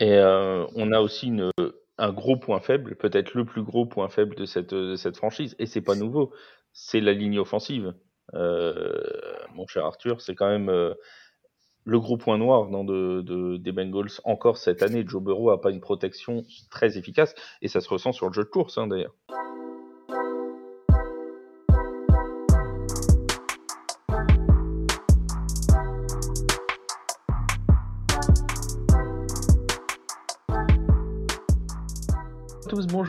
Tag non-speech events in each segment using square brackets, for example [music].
Et on a aussi une, un gros point faible, peut-être le plus gros point faible de cette, de cette franchise, et c'est pas nouveau, c'est la ligne offensive. mon cher Arthur, c'est quand même le gros point noir dans de, de, des Bengals encore cette année. Joe Burrow a pas une protection très efficace et ça se ressent sur le jeu de course hein, d'ailleurs.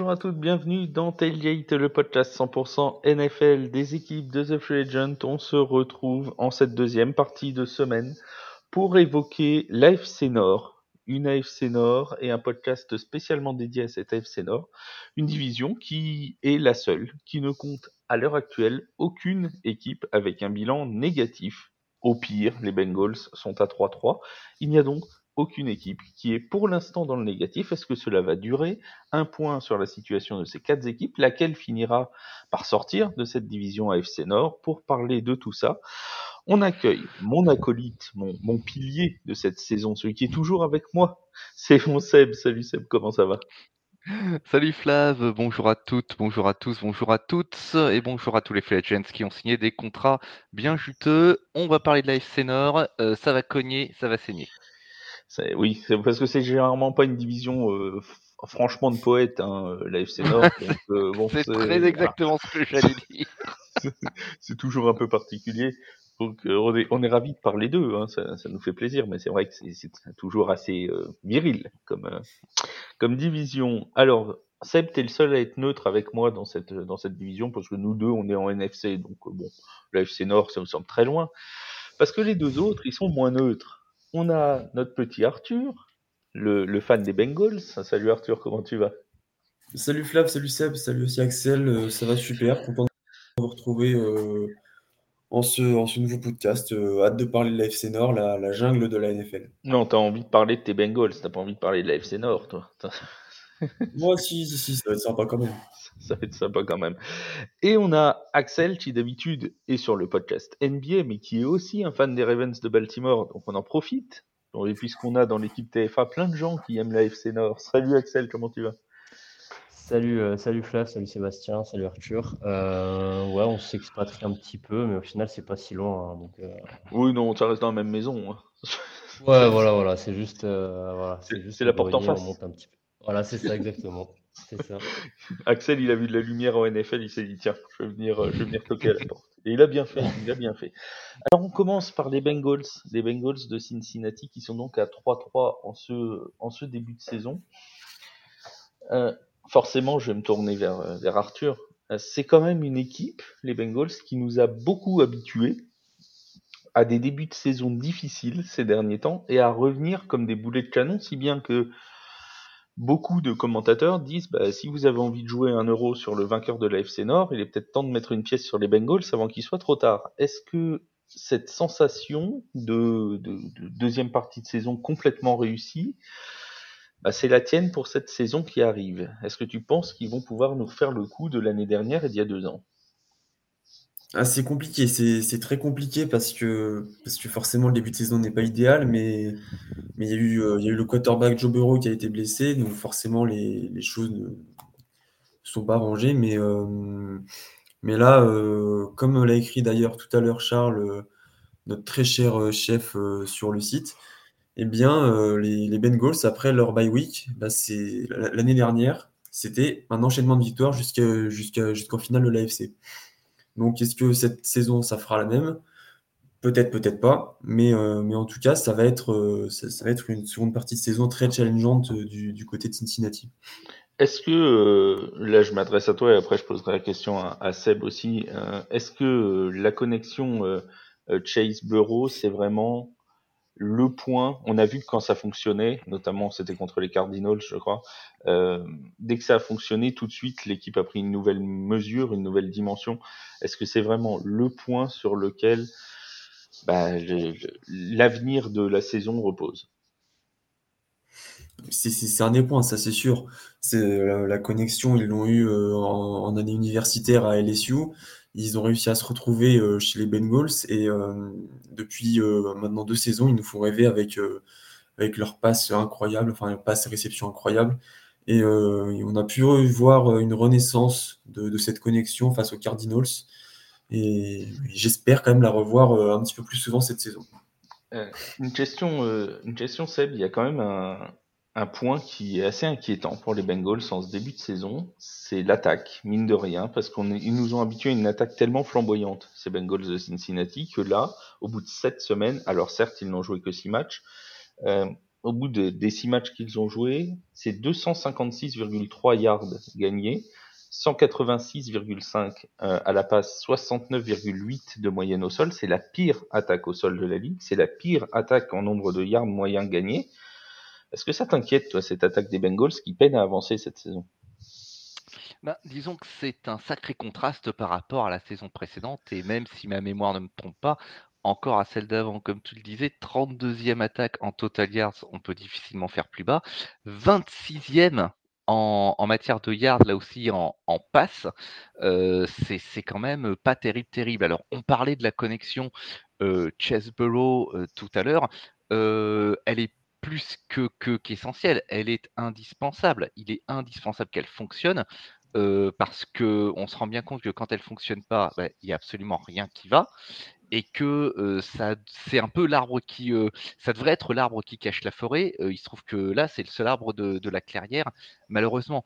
À toutes, bienvenue dans Tailgate, le podcast 100% NFL des équipes de The Free Agent. On se retrouve en cette deuxième partie de semaine pour évoquer l'AFC Nord, une AFC Nord et un podcast spécialement dédié à cette AFC Nord, une division qui est la seule qui ne compte à l'heure actuelle aucune équipe avec un bilan négatif. Au pire, les Bengals sont à 3-3. Il n'y a donc aucune équipe qui est pour l'instant dans le négatif. Est-ce que cela va durer Un point sur la situation de ces quatre équipes, laquelle finira par sortir de cette division AFC Nord? Pour parler de tout ça, on accueille mon acolyte, mon, pilier de cette saison, celui qui est toujours avec moi. [laughs] C'est mon Seb. Salut Seb, comment ça va? Salut Flav, bonjour à toutes, bonjour à tous, bonjour à toutes et bonjour à tous les free qui ont signé des contrats bien juteux. On va parler de la FC Nord, euh, ça va cogner, ça va saigner. Oui, parce que c'est généralement pas une division euh, franchement de poètes, hein, la FC Nord. [laughs] Euh, bon, c'est très exactement ce que j'allais dire. [laughs] c'est toujours un peu particulier. Donc euh, on est, on est ravis de parler d'eux, hein, ça, ça, nous fait plaisir, mais c'est vrai que c'est toujours assez euh, viril comme, euh, comme division. Alors, Seb, t'es le seul à être neutre avec moi dans cette, dans cette division, parce que nous deux, on est en NFC, donc bon, la FC Nord, ça me semble très loin. Parce que les deux autres, ils sont moins neutres. On a notre petit Arthur, le, le fan des Bengals. Salut Arthur, comment tu vas? Salut Flav, salut Seb, salut aussi Axel, ça va super, content de vous retrouver en ce, en ce nouveau podcast. Euh, hâte de parler de la FC Nord, la, la jungle de la NFL. Non, t'as envie de parler de tes Bengals, t'as pas envie de parler de la FC Nord, toi. [laughs] Moi, si, si, si, ça va être sympa quand même. [laughs] Ça va être sympa quand même. Et on a Axel, qui d'habitude est sur le podcast NBA, mais qui est aussi un fan des Ravens de Baltimore, donc on en profite. Et puisqu'on a dans l'équipe TFA plein de gens qui aiment la FC Nord. Salut Axel, comment tu vas? Salut, euh, salut Flav, salut Sébastien, salut Arthur. Euh, ouais, on s'expatrie un petit peu, mais au final, c'est pas si loin. Hein, donc, euh... Oui, non, ça reste dans la même maison. Hein. ouais, voilà, voilà, c'est juste, euh, voilà, c'est la porte en face. Un petit peu. Voilà, c'est ça exactement. ça. Axel, il a vu de la lumière au NFL, il s'est dit tiens, je vais venir, je vais venir toquer à la porte. Et il a bien fait, il a bien fait. Alors on commence par les Bengals, les Bengals de Cincinnati qui sont donc à 3-3 en ce, en ce début de saison. Euh, forcément, je vais me tourner vers, euh, vers Arthur. Euh, c'est quand même une équipe, les Bengals, qui nous a beaucoup habitués à des débuts de saison difficiles ces derniers temps et à revenir comme des boulets de canon, si bien que beaucoup de commentateurs disent bah, si vous avez envie de jouer un euro sur le vainqueur de la FC Nord, il est peut-être temps de mettre une pièce sur les Bengals avant qu'il soit trop tard. Est-ce que cette sensation de, de, de, deuxième partie de saison complètement réussie, bah, c'est la tienne pour cette saison qui arrive? Est-ce que tu penses qu'ils vont pouvoir nous faire le coup de l'année dernière et d'il y a deux ans? Ah, c'est compliqué, c'est très compliqué parce que, forcément le début de saison n'est pas idéal, mais, mais il, y a eu, euh, il y a eu le quarterback Joe Burrow qui a été blessé, donc forcément les, choses ne sont pas rangées. Mais, euh, là, euh, comme l'a écrit d'ailleurs tout à l'heure Charles, notre très cher chef sur le site, eh bien, les, Bengals, après leur bye week, bah, l'année dernière, c'était un enchaînement de victoires jusqu'en finale de l'AFC. Donc, est-ce que cette saison, ça fera la même? Peut-être, peut-être pas. Mais, euh, mais en tout cas, ça va, être, euh, ça, va être une seconde partie de saison très challengeante du, côté de Cincinnati. Est-ce que, là je m'adresse à toi et après je poserai la question à, Seb aussi, est-ce que la connexion Chase Burrow, c'est vraiment le point, on a vu que quand ça fonctionnait, notamment c'était contre les Cardinals, je crois, euh, dès que ça a fonctionné, tout de suite l'équipe a pris une nouvelle mesure, une nouvelle dimension. Est-ce que c'est vraiment le point sur lequel bah, l'avenir de la saison repose? C'est un des points, ça c'est sûr. C'est la, connexion, ils l'ont eu euh, en, année universitaire à LSU. Ils ont réussi à se retrouver euh, chez les Bengals et euh, depuis euh, maintenant deux saisons, ils nous font rêver avec, avec leur passe incroyable, enfin passe et réception incroyable. Et, on a pu voir une renaissance de, cette connexion face aux Cardinals. Et j'espère quand même la revoir un petit peu plus souvent cette saison. une question, une question Seb, il y a quand même un, un point qui est assez inquiétant pour les Bengals en ce début de saison, c'est l'attaque, mine de rien, parce qu'ils nous ont habitués à une attaque tellement flamboyante, ces Bengals de Cincinnati, que là, au bout de sept semaines, alors certes, ils n'ont joué que six matchs, euh, au bout de, des six matchs qu'ils ont joués, c'est 256,3 yards gagnés, 186,5 euh, à la passe, 69,8 de moyenne au sol. C'est la pire attaque au sol de la ligue. C'est la pire attaque en nombre de yards moyens gagnés. Est-ce que ça t'inquiète, toi, cette attaque des Bengals qui peine à avancer cette saison? Bah, disons que c'est un sacré contraste par rapport à la saison précédente, et même si ma mémoire ne me trompe pas, encore à celle d'avant, comme tu le disais, 32e attaque en total yards, on peut difficilement faire plus bas, 26e en, matière de yards, là aussi en, passe, euh, c'est quand même pas terrible, terrible. Alors, on parlait de la connexion euh, Chesborough euh, tout à l'heure, euh, elle est plus que qu'essentielle, elle est indispensable. Il est indispensable qu'elle fonctionne parce que on se rend bien compte que quand elle fonctionne pas, bah, il y a absolument rien qui va et que ça c'est un peu l'arbre qui ça devrait être l'arbre qui cache la forêt. il se trouve que là c'est le seul arbre de, la clairière malheureusement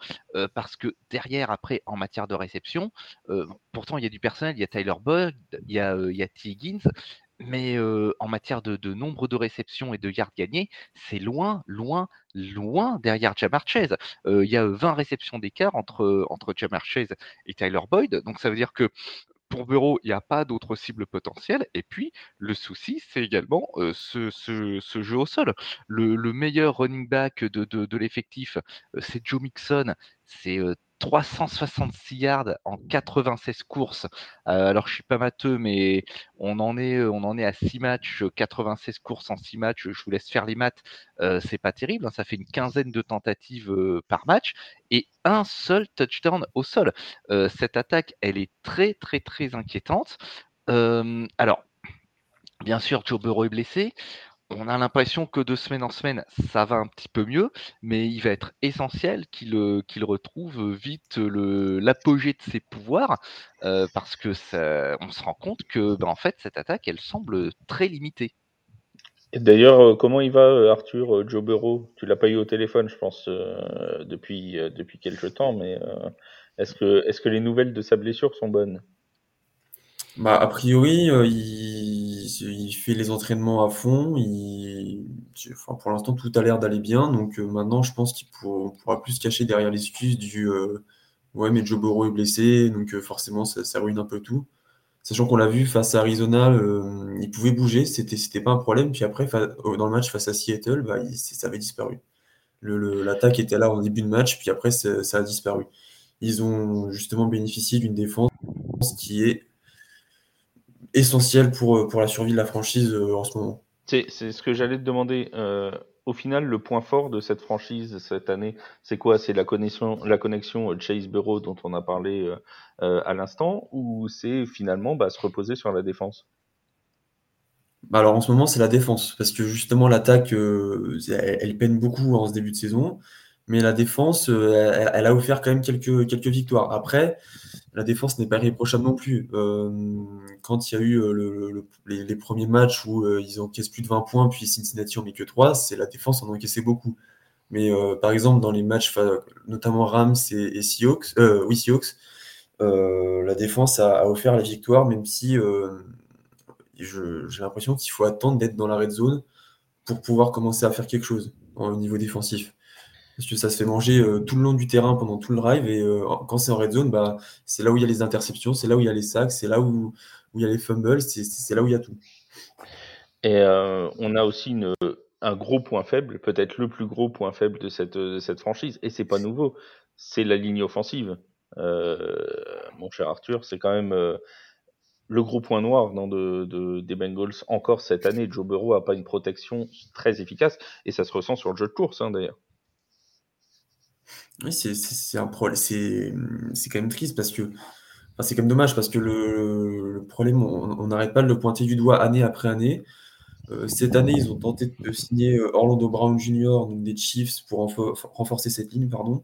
parce que derrière après en matière de réception, pourtant il y a du personnel, il y a Tyler Boyd, il y il y a T. Higgins, mais en matière de, nombre de réceptions et de yards gagnés, c'est loin, loin, loin derrière Jamar Chase. Il y a 20 réceptions d'écart entre, entre Jamar Chase et Tyler Boyd. Donc ça veut dire que pour Bureau, il n'y a pas d'autres cibles potentielles. Et puis, le souci, c'est également ce, jeu au sol. Le, meilleur running back de, de l'effectif, c'est Joe Mixon. C'est 366 yards en 96 courses. Euh, alors je suis pas matheux, mais on en est, à 6 matchs, 96 courses en 6 matchs. Je vous laisse faire les maths. Euh, c'est pas terrible. Hein. ça fait une quinzaine de tentatives euh, par match et un seul touchdown au sol. cette attaque, elle est très très très inquiétante. alors, bien sûr, Joe Burrow est blessé on a l'impression que de semaine en semaine, ça va un petit peu mieux, mais il va être essentiel qu'il euh, retrouve vite l'apogée de ses pouvoirs, euh, parce que on se rend compte que, ben, en fait, cette attaque, elle semble très limitée. D'ailleurs, euh, comment il va, Arthur, Joe Burrow? Tu l'as pas eu au téléphone, je pense, depuis, depuis quelques temps, mais est-ce que, est -ce que les nouvelles de sa blessure sont bonnes? Bah, a priori, euh, il, fait les entraînements à fond. Pour l'instant, tout a l'air d'aller bien. Donc euh, maintenant, je pense qu'il ne pourra plus se cacher derrière l'excuse du euh, ouais, mais Joe Burrow est blessé, donc forcément, ça, ruine un peu tout. Sachant qu'on l'a vu face à Arizona, il pouvait bouger, c'était c'était pas un problème. Puis après, dans le match face à Seattle, bah, ça avait disparu. L'attaque était là en début de match, puis après, ça a disparu. Ils ont justement bénéficié d'une défense qui est essentiel pour, euh, pour la survie de la franchise euh, en ce moment. C'est ce que j'allais te demander. Euh, au final, le point fort de cette franchise cette année, c'est quoi? C'est la connexion, la connexion Chase Bureau dont on a parlé à l'instant, ou c'est finalement bah, se reposer sur la défense? Bah alors en ce moment, c'est la défense, parce que justement l'attaque, elle, elle, peine beaucoup en ce début de saison, mais la défense, elle, elle, a offert quand même quelques, quelques victoires. Après, la défense n'est pas irréprochable non plus. Euh, quand il y a eu euh, les, premiers matchs où euh, ils encaissent plus de 20 points, puis Cincinnati en met que 3, c'est la défense en encaissait beaucoup. Mais par exemple, dans les matchs, notamment Rams et, Seahawks, oui, Seahawks, la défense a, offert la victoire, même si j'ai l'impression qu'il faut attendre d'être dans la red zone pour pouvoir commencer à faire quelque chose au niveau défensif. Parce que ça se fait manger euh, tout le long du terrain pendant tout le drive. Et euh, quand c'est en red zone, bah, c'est là où il y a les interceptions, c'est là où il y a les sacs, c'est là où, où il y a les fumbles, c'est là où il y a tout. Et euh, on a aussi un gros point faible, peut-être le plus gros point faible de cette, franchise, et c'est pas nouveau, c'est la ligne offensive. mon cher Arthur, c'est quand même le gros point noir de, de, des Bengals encore cette année. Joe Burrow a pas une protection très efficace, et ça se ressent sur le jeu de course hein, d'ailleurs. Oui, c'est quand même triste parce que. c'est quand même dommage parce que le, problème, on n'arrête pas de le pointer du doigt année après année. Euh, cette année, ils ont tenté de signer euh, Orlando Brown Jr., donc des Chiefs, pour renforcer cette ligne, pardon,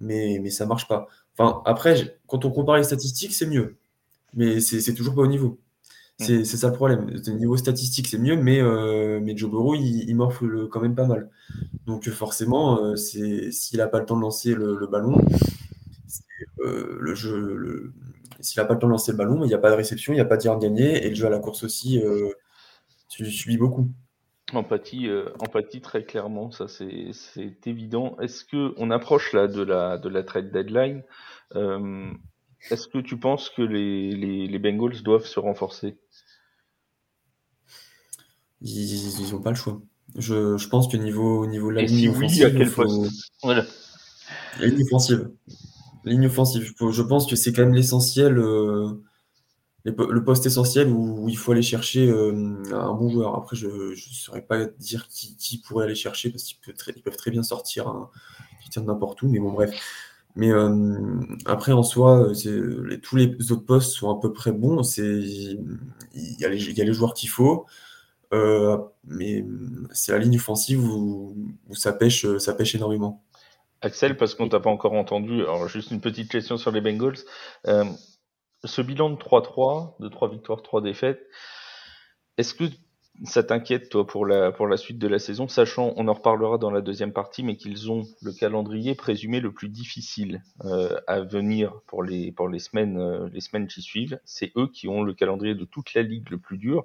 mais, mais ça marche pas. Enfin, après, quand on compare les statistiques, c'est mieux, mais c'est toujours pas au niveau. C'est ça le problème. Au niveau statistique, c'est mieux, mais, euh, mais Joe Burrow, il, morfle quand même pas mal. Donc forcément, s'il n'a pas le temps de lancer le, ballon, le jeu, s'il n'a pas le temps de lancer le ballon, il n'y a pas de réception, il n'y a pas de gagné, et le jeu à la course aussi, tu subis beaucoup. Empathie, euh, empathie très clairement, ça c'est évident. Est-ce que on approche là de la de la trade deadline? Euh, Est-ce que tu penses que les, les, Bengals doivent se renforcer? Ils n'ont pas le choix. Je, je pense que niveau niveau de la ligne si offensive, oui, à quel poste? Voilà. ligne offensive. ligne offensive. Je pense que c'est quand même l'essentiel. Euh, le poste essentiel où, il faut aller chercher euh, un bon joueur. Après, je ne saurais pas dire qui, pourrait aller chercher parce qu'ils peuvent, très, bien sortir un, qui tient n'importe où, mais bon, bref. Mais euh, après, en soi, les, tous les autres postes sont à peu près bons. Il y, a les joueurs qu'il faut. Euh, mais c'est la ligne offensive où, ça, pêche, ça pêche énormément. Axel, parce qu'on t'a pas encore entendu, alors juste une petite question sur les Bengals ce bilan de 3-3, de 3 victoires, 3 défaites, est-ce que ça t'inquiète, toi, pour la, pour la suite de la saison, sachant, on en reparlera dans la deuxième partie, mais qu'ils ont le calendrier présumé le plus difficile euh, à venir pour les, pour les semaines, euh, les semaines qui suivent. C'est eux qui ont le calendrier de toute la ligue le plus dur.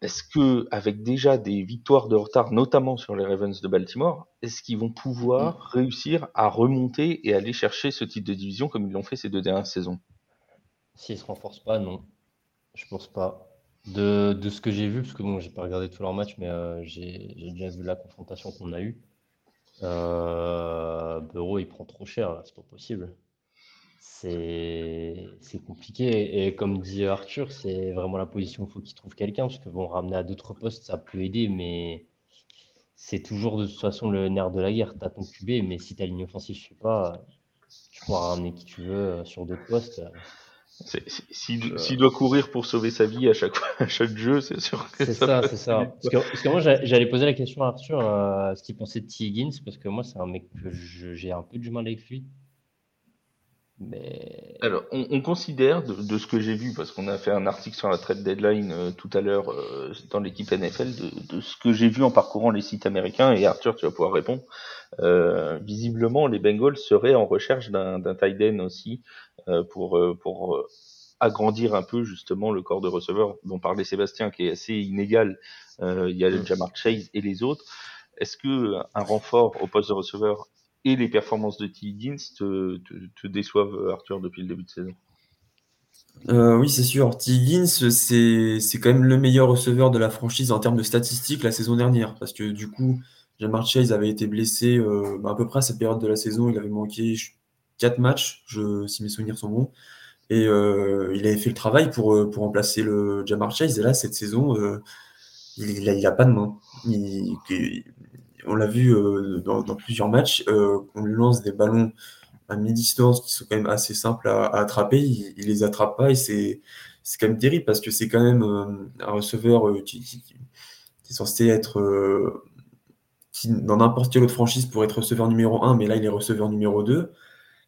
Est-ce que, avec déjà des victoires de retard, notamment sur les Ravens de Baltimore, est-ce qu'ils vont pouvoir mm. réussir à remonter et aller chercher ce type de division comme ils l'ont fait ces deux dernières saisons? S'ils se renforcent pas, non. Je pense pas. De, de ce que j'ai vu, parce que bon, j'ai pas regardé tous leurs matchs, mais euh, j'ai déjà vu la confrontation qu'on a eue. Euh, Bureau, il prend trop cher, c'est pas possible. C'est compliqué. Et comme dit Arthur, c'est vraiment la position où il faut qu'il trouve quelqu'un, parce que bon, ramener à d'autres postes, ça peut aider, mais c'est toujours de toute façon le nerf de la guerre. Tu as ton QB, mais si ta ligne offensive ne suit pas, tu pourras ramener qui tu veux euh, sur d'autres postes. S'il doit courir pour sauver sa vie à chaque, [laughs] à chaque jeu, c'est sûr que C'est ça, c'est ça. Parce que, moi, j'allais poser la question à Arthur, euh, ce qu'il pensait de T. Higgins, parce que moi, c'est un mec que j'ai un peu du mal avec lui. Mais... Alors, on, considère, de, ce que j'ai vu, parce qu'on a fait un article sur la trade deadline euh, tout à l'heure euh, dans l'équipe NFL, de, ce que j'ai vu en parcourant les sites américains, et Arthur, tu vas pouvoir répondre, visiblement, les Bengals seraient en recherche d'un tight end aussi, euh, pour, euh, pour euh, agrandir un peu justement le corps de receveurs dont parlait Sébastien, qui est assez inégal. il y a le mm. Jamar Chase et les autres. Est-ce que un renfort au poste de receveur et les performances de T. Higgins te, te, déçoivent, Arthur, depuis le début de saison? Oui, c'est sûr. T. Higgins, c'est quand même le meilleur receveur de la franchise en termes de statistiques la saison dernière. Parce que du coup, Jamar Chase avait été blessé bah, à peu près à cette période de la saison. Il avait manqué quatre matchs, je, si mes souvenirs sont bons. Et euh, il avait fait le travail pour, euh, pour remplacer le Jamar Chase. Et là, cette saison, euh, il n'a a pas de main. on l'a vu dans, plusieurs matchs. on lui lance des ballons à mi-distance qui sont quand même assez simples à, attraper. Il, ne les attrape pas et c'est quand même terrible parce que c'est quand même un receveur qui, est censé être dans n'importe quelle autre franchise pour être receveur numéro 1, mais là il est receveur numéro 2.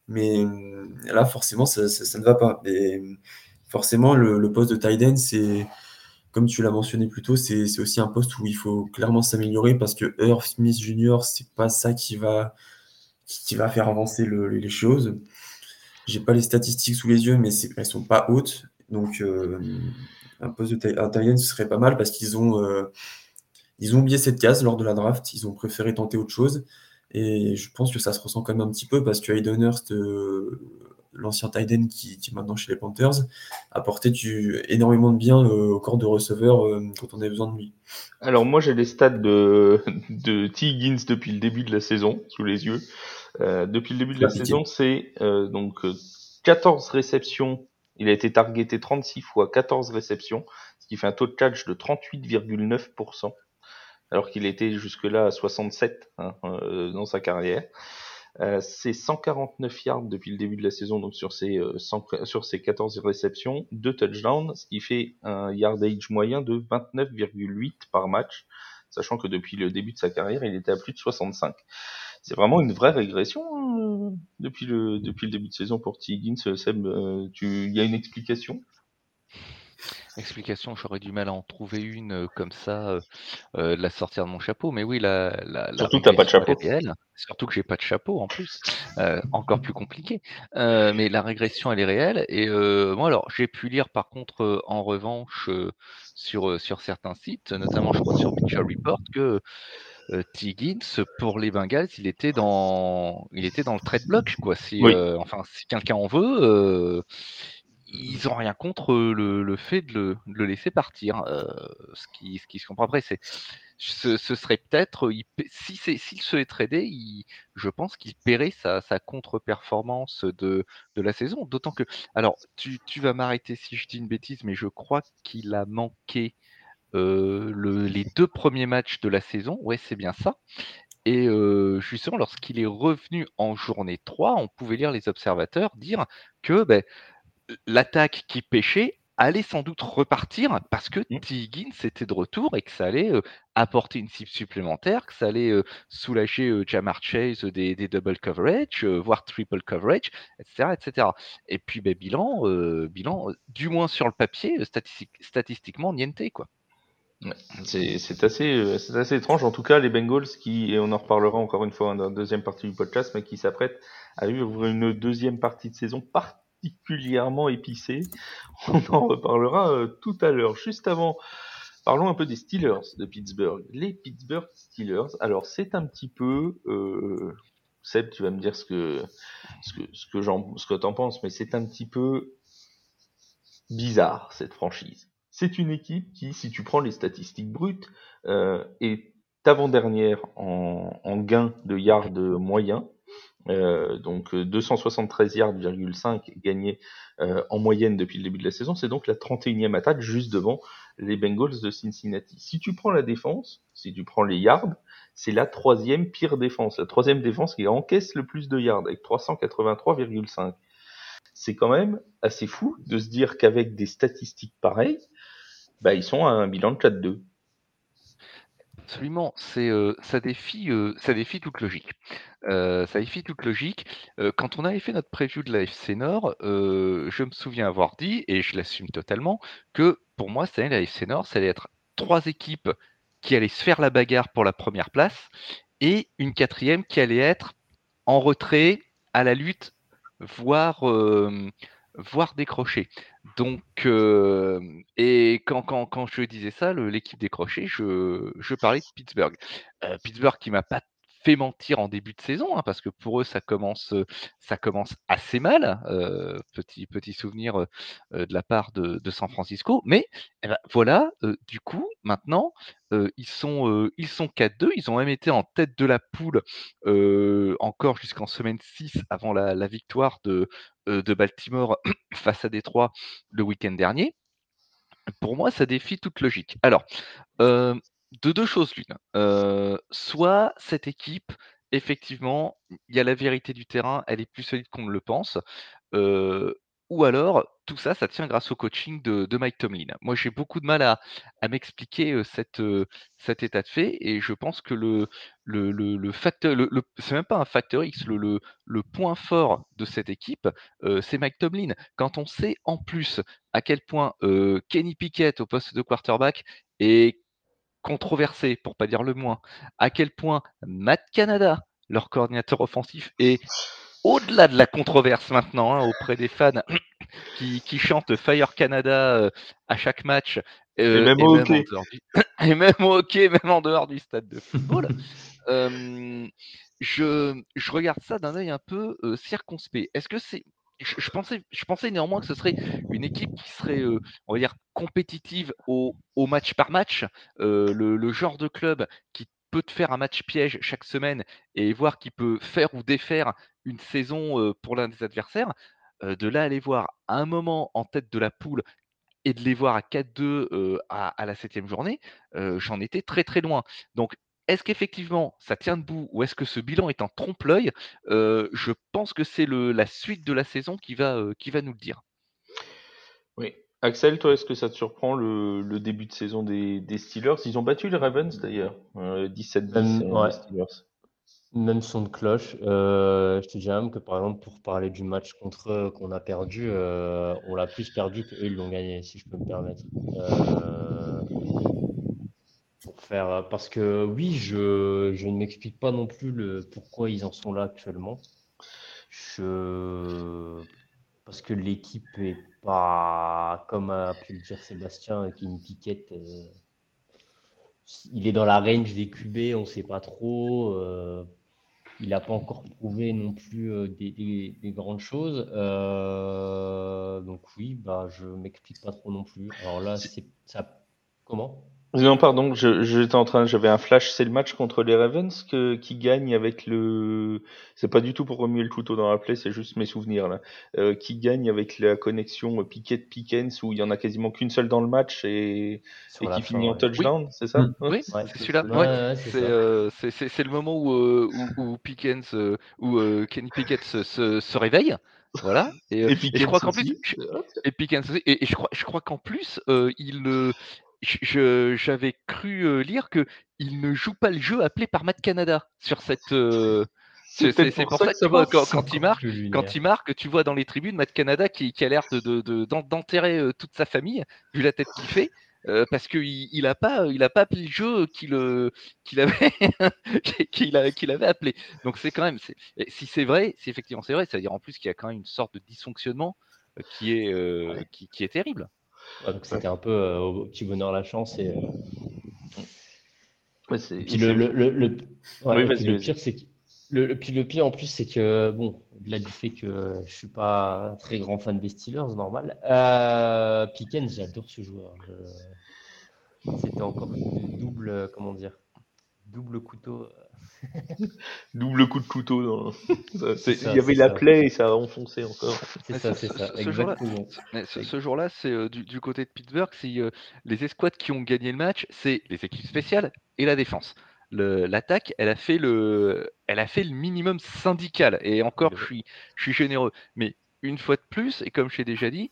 Mais euh, là, forcément, ça, ne va pas. Et forcément, le, poste de tight c'est, comme tu l'as mentionné plus tôt, c'est aussi un poste où il faut clairement s'améliorer parce que Earth Smith Jr., c'est pas ça qui va, faire avancer les choses. J'ai pas les statistiques sous les yeux, mais elles sont pas hautes. Donc, euh, un poste de tight ce serait pas mal parce qu'ils ont, euh, ils ont oublié cette case lors de la draft. Ils ont préféré tenter autre chose. Et je pense que ça se ressent quand même un petit peu parce que Hayden Hurst, euh, l'ancien Tiden qui, qui, est maintenant chez les Panthers, a porté du, énormément de bien euh, au corps de receveur euh, quand on avait besoin de lui. Alors moi j'ai les stats de, [laughs] de T. Higgins depuis le début de la saison sous les yeux. depuis le début de la saison, c'est donc 14 réceptions. Il a été targeté 36 fois 14 réceptions, ce qui fait un taux de catch de 38,9% alors qu'il était jusque-là à 67 hein, euh, dans sa carrière. Euh, c'est 149 yards depuis le début de la saison, donc sur ses, euh, 100 sur ses 14 réceptions, 2 touchdowns, ce qui fait un yardage moyen de 29,8 par match, sachant que depuis le début de sa carrière, il était à plus de 65. C'est vraiment une vraie régression euh, depuis, le, début de saison pour T. Higgins. Seb, euh, il y a une explication? Explication, j'aurais du mal à en trouver une euh, comme ça, euh, euh, de la sortir de mon chapeau. Mais oui, la, la, la Surtout que t'as pas de chapeau. est réelle. Surtout que j'ai pas de chapeau en plus. Euh, encore plus compliqué. Euh, mais la régression, elle est réelle. Et moi, alors, j'ai pu lire par contre, en revanche, sur, sur certains sites, notamment, je crois, sur Mitchell Report, que T. Higgins, pour les Bengals, il était dans, il était dans le trade block, quoi. Si, Oui. enfin, si quelqu'un en veut, ils ont rien contre le, le fait de le, de le laisser partir. Euh, ce, qui, ce qui se comprend après, c'est ce, serait peut-être, si s'il se est tradé, il, je pense qu'il paierait sa, sa contre-performance de, de la saison. D'autant que, alors, tu, tu vas m'arrêter si je dis une bêtise, mais je crois qu'il a manqué euh, le, les deux premiers matchs de la saison. Ouais, c'est bien ça. Et euh, justement, lorsqu'il est revenu en journée 3, on pouvait lire les observateurs dire que ben, l'attaque qui pêchait allait sans doute repartir parce que Mm. T. Higgins était de retour et que ça allait euh, apporter une cible supplémentaire, que ça allait euh, soulager euh, Jamar Chase des, des double coverage, euh, voire triple coverage, etc. etc. Et puis ben, bilan, bilan, du moins sur le papier, statistique- statistiquement, niente quoi. C'est c'est assez, c'est assez étrange. En tout cas, les Bengals qui, et on en reparlera encore une fois dans la deuxième partie du podcast, mais qui s'apprêtent à vivre une deuxième partie de saison particulièrement épicée. [laughs] On en reparlera euh, tout à l'heure. Juste avant, parlons un peu des Steelers de Pittsburgh. Les Pittsburgh Steelers. Alors, c'est un petit peu, euh, Seb, tu vas me dire ce que, ce que, ce que ce que t'en penses, mais c'est un petit peu bizarre cette franchise. C'est une équipe qui, si tu prends les statistiques brutes, euh, est avant-dernière en, en gain de yards moyens. Euh, donc euh, 273 yards,5 gagnés euh, en moyenne depuis le début de la saison. C'est donc la 31e attaque juste devant les Bengals de Cincinnati. Si tu prends la défense, si tu prends les yards, c'est la troisième pire défense. La troisième défense qui encaisse le plus de yards avec 383,5. C'est quand même assez fou de se dire qu'avec des statistiques pareilles, bah, ils sont à un bilan de 4-2. Absolument, euh, ça défie euh, ça défie toute logique. Euh, ça défie toute logique. Quand on avait fait notre preview de la FC Nord, je me souviens avoir dit et je l'assume totalement que pour moi cette année la FC Nord, ça allait être trois équipes qui allaient se faire la bagarre pour la première place et une quatrième qui allait être en retrait à la lutte, voire voire décrocher. Donc, euh, et quand, quand, quand je disais ça, l'équipe décrochée, je, je parlais de Pittsburgh. Euh, Pittsburgh qui m'a pas mentir en début de saison, hein, parce que pour eux, ça commence, ça commence assez mal. petit, petit souvenir de la part de, San Francisco. Mais eh ben, voilà, du coup, maintenant, ils sont, ils sont 4-2. Ils ont même été en tête de la poule encore jusqu'en semaine 6 avant la, victoire de, de Baltimore [clears throat] face à Détroit le week-end dernier. Pour moi, ça défie toute logique. Alors, de deux choses l'une. Soit cette équipe, effectivement, il y a la vérité du terrain, elle est plus solide qu'on ne le pense. ou alors, tout ça, ça tient grâce au coaching de, Mike Tomlin. Moi, j'ai beaucoup de mal à, m'expliquer cet état de fait, et je pense que le, facteur, c'est même pas un facteur X, le, point fort de cette équipe, c'est Mike Tomlin. Quand on sait en plus à quel point Kenny Pickett au poste de quarterback est controversé, pour pas dire le moins, à quel point Matt Canada, leur coordinateur offensif, est au-delà de la controverse maintenant hein, auprès des fans [coughs] qui, qui chantent Fire Canada euh, à chaque match. euh, Et même au hockey. dehors du- [coughs] et même au hockey, même en dehors du stade de football. [laughs] Euh, je, je regarde ça d'un œil un peu euh, circonspect. Est-ce que c'est. Je, pensais, néanmoins que ce serait une équipe qui serait, euh, on va dire, compétitive au, match par match, euh, le, genre de club qui peut te faire un match piège chaque semaine et voir qui peut faire ou défaire une saison euh, pour l'un des adversaires. De là les voir à un moment en tête de la poule et de les voir à 4-2 euh, à, à la septième journée, j'en étais très très loin. Donc est-ce qu'effectivement ça tient debout ou est-ce que ce bilan est en trompe-l'œil? Euh, Je pense que c'est la suite de la saison qui va, euh, qui va nous le dire. Oui. Axel, toi, est-ce que ça te surprend le, début de saison des, Steelers? Ils ont battu les Ravens d'ailleurs, 17-10 les Steelers. Même son de cloche. je te dirais même que par exemple, pour parler du match contre eux qu'on a perdu, on l'a plus perdu qu'eux ils l'ont gagné, si je peux me permettre faire. Euh, parce que oui, je, je ne m'explique pas non plus le pourquoi ils en sont là actuellement. Je, parce que l'équipe est pas, comme a pu le dire Sébastien, Kenny Piquette, euh, il est dans la range des QB, on ne sait pas trop. Euh, il n'a pas encore prouvé non plus des, des, grandes choses. donc oui, bah, je m'explique pas trop non plus. Alors là, c'est ça. Comment? Non, pardon, j'étais en train, j'avais un flash, c'est le match contre les Ravens que, qui gagne avec le, c'est pas du tout pour remuer le couteau dans la plaie, c'est juste mes souvenirs là, euh, qui gagne avec la connexion Pickett-Pickens où il y en a quasiment qu'une seule dans le match et, et qui finit en touchdown, c'est ça? Mmh. Oui, c'est celui-là. Ouais, euh, c'est le moment où, euh, où, où Pickens, où Kenny Pickett se, se, se réveille. Voilà. Et, et, je crois qu'en plus, et, Pickens et, et, je crois, je crois qu'en plus, il, j'avais cru lire que il ne joue pas le jeu appelé par Matt Canada sur cette. C'est pour, ça, que, tu vois, quand, il marque, quand il marque, tu vois dans les tribunes Matt Canada qui, qui a l'air d'enterrer de, de, toute sa famille, vu la tête qu'il fait. Euh, parce qu'il il a pas il a pas appelé le jeu qu'il avait [laughs] qu'il avait appelé donc c'est quand même si c'est vrai si effectivement c'est vrai c'est à dire en plus qu'il y a quand même une sorte de dysfonctionnement qui est qui, qui, est terrible c'était un peu euh, au petit bonheur la chance. Et, puis le, le, le, pire, c'est que le, puis le pire en plus, c'est que, bon, au-delà du fait que je suis pas un très grand fan des Steelers, normal, euh, Pickens, j'adore ce joueur. C'était encore double, comment dire, double couteau [laughs] Double coup de couteau. [laughs] il y avait la plaie et ça a enfoncé encore. C'est ça, c'est ça. Ce jour-là, c'est euh, du, côté de Pittsburgh, c'est euh, les escouades qui ont gagné le match, c'est les équipes spéciales et la défense. L'attaque, elle a fait le, elle a fait le minimum syndical. Et encore, je suis, je suis généreux. Mais une fois de plus, et comme je l'ai déjà dit,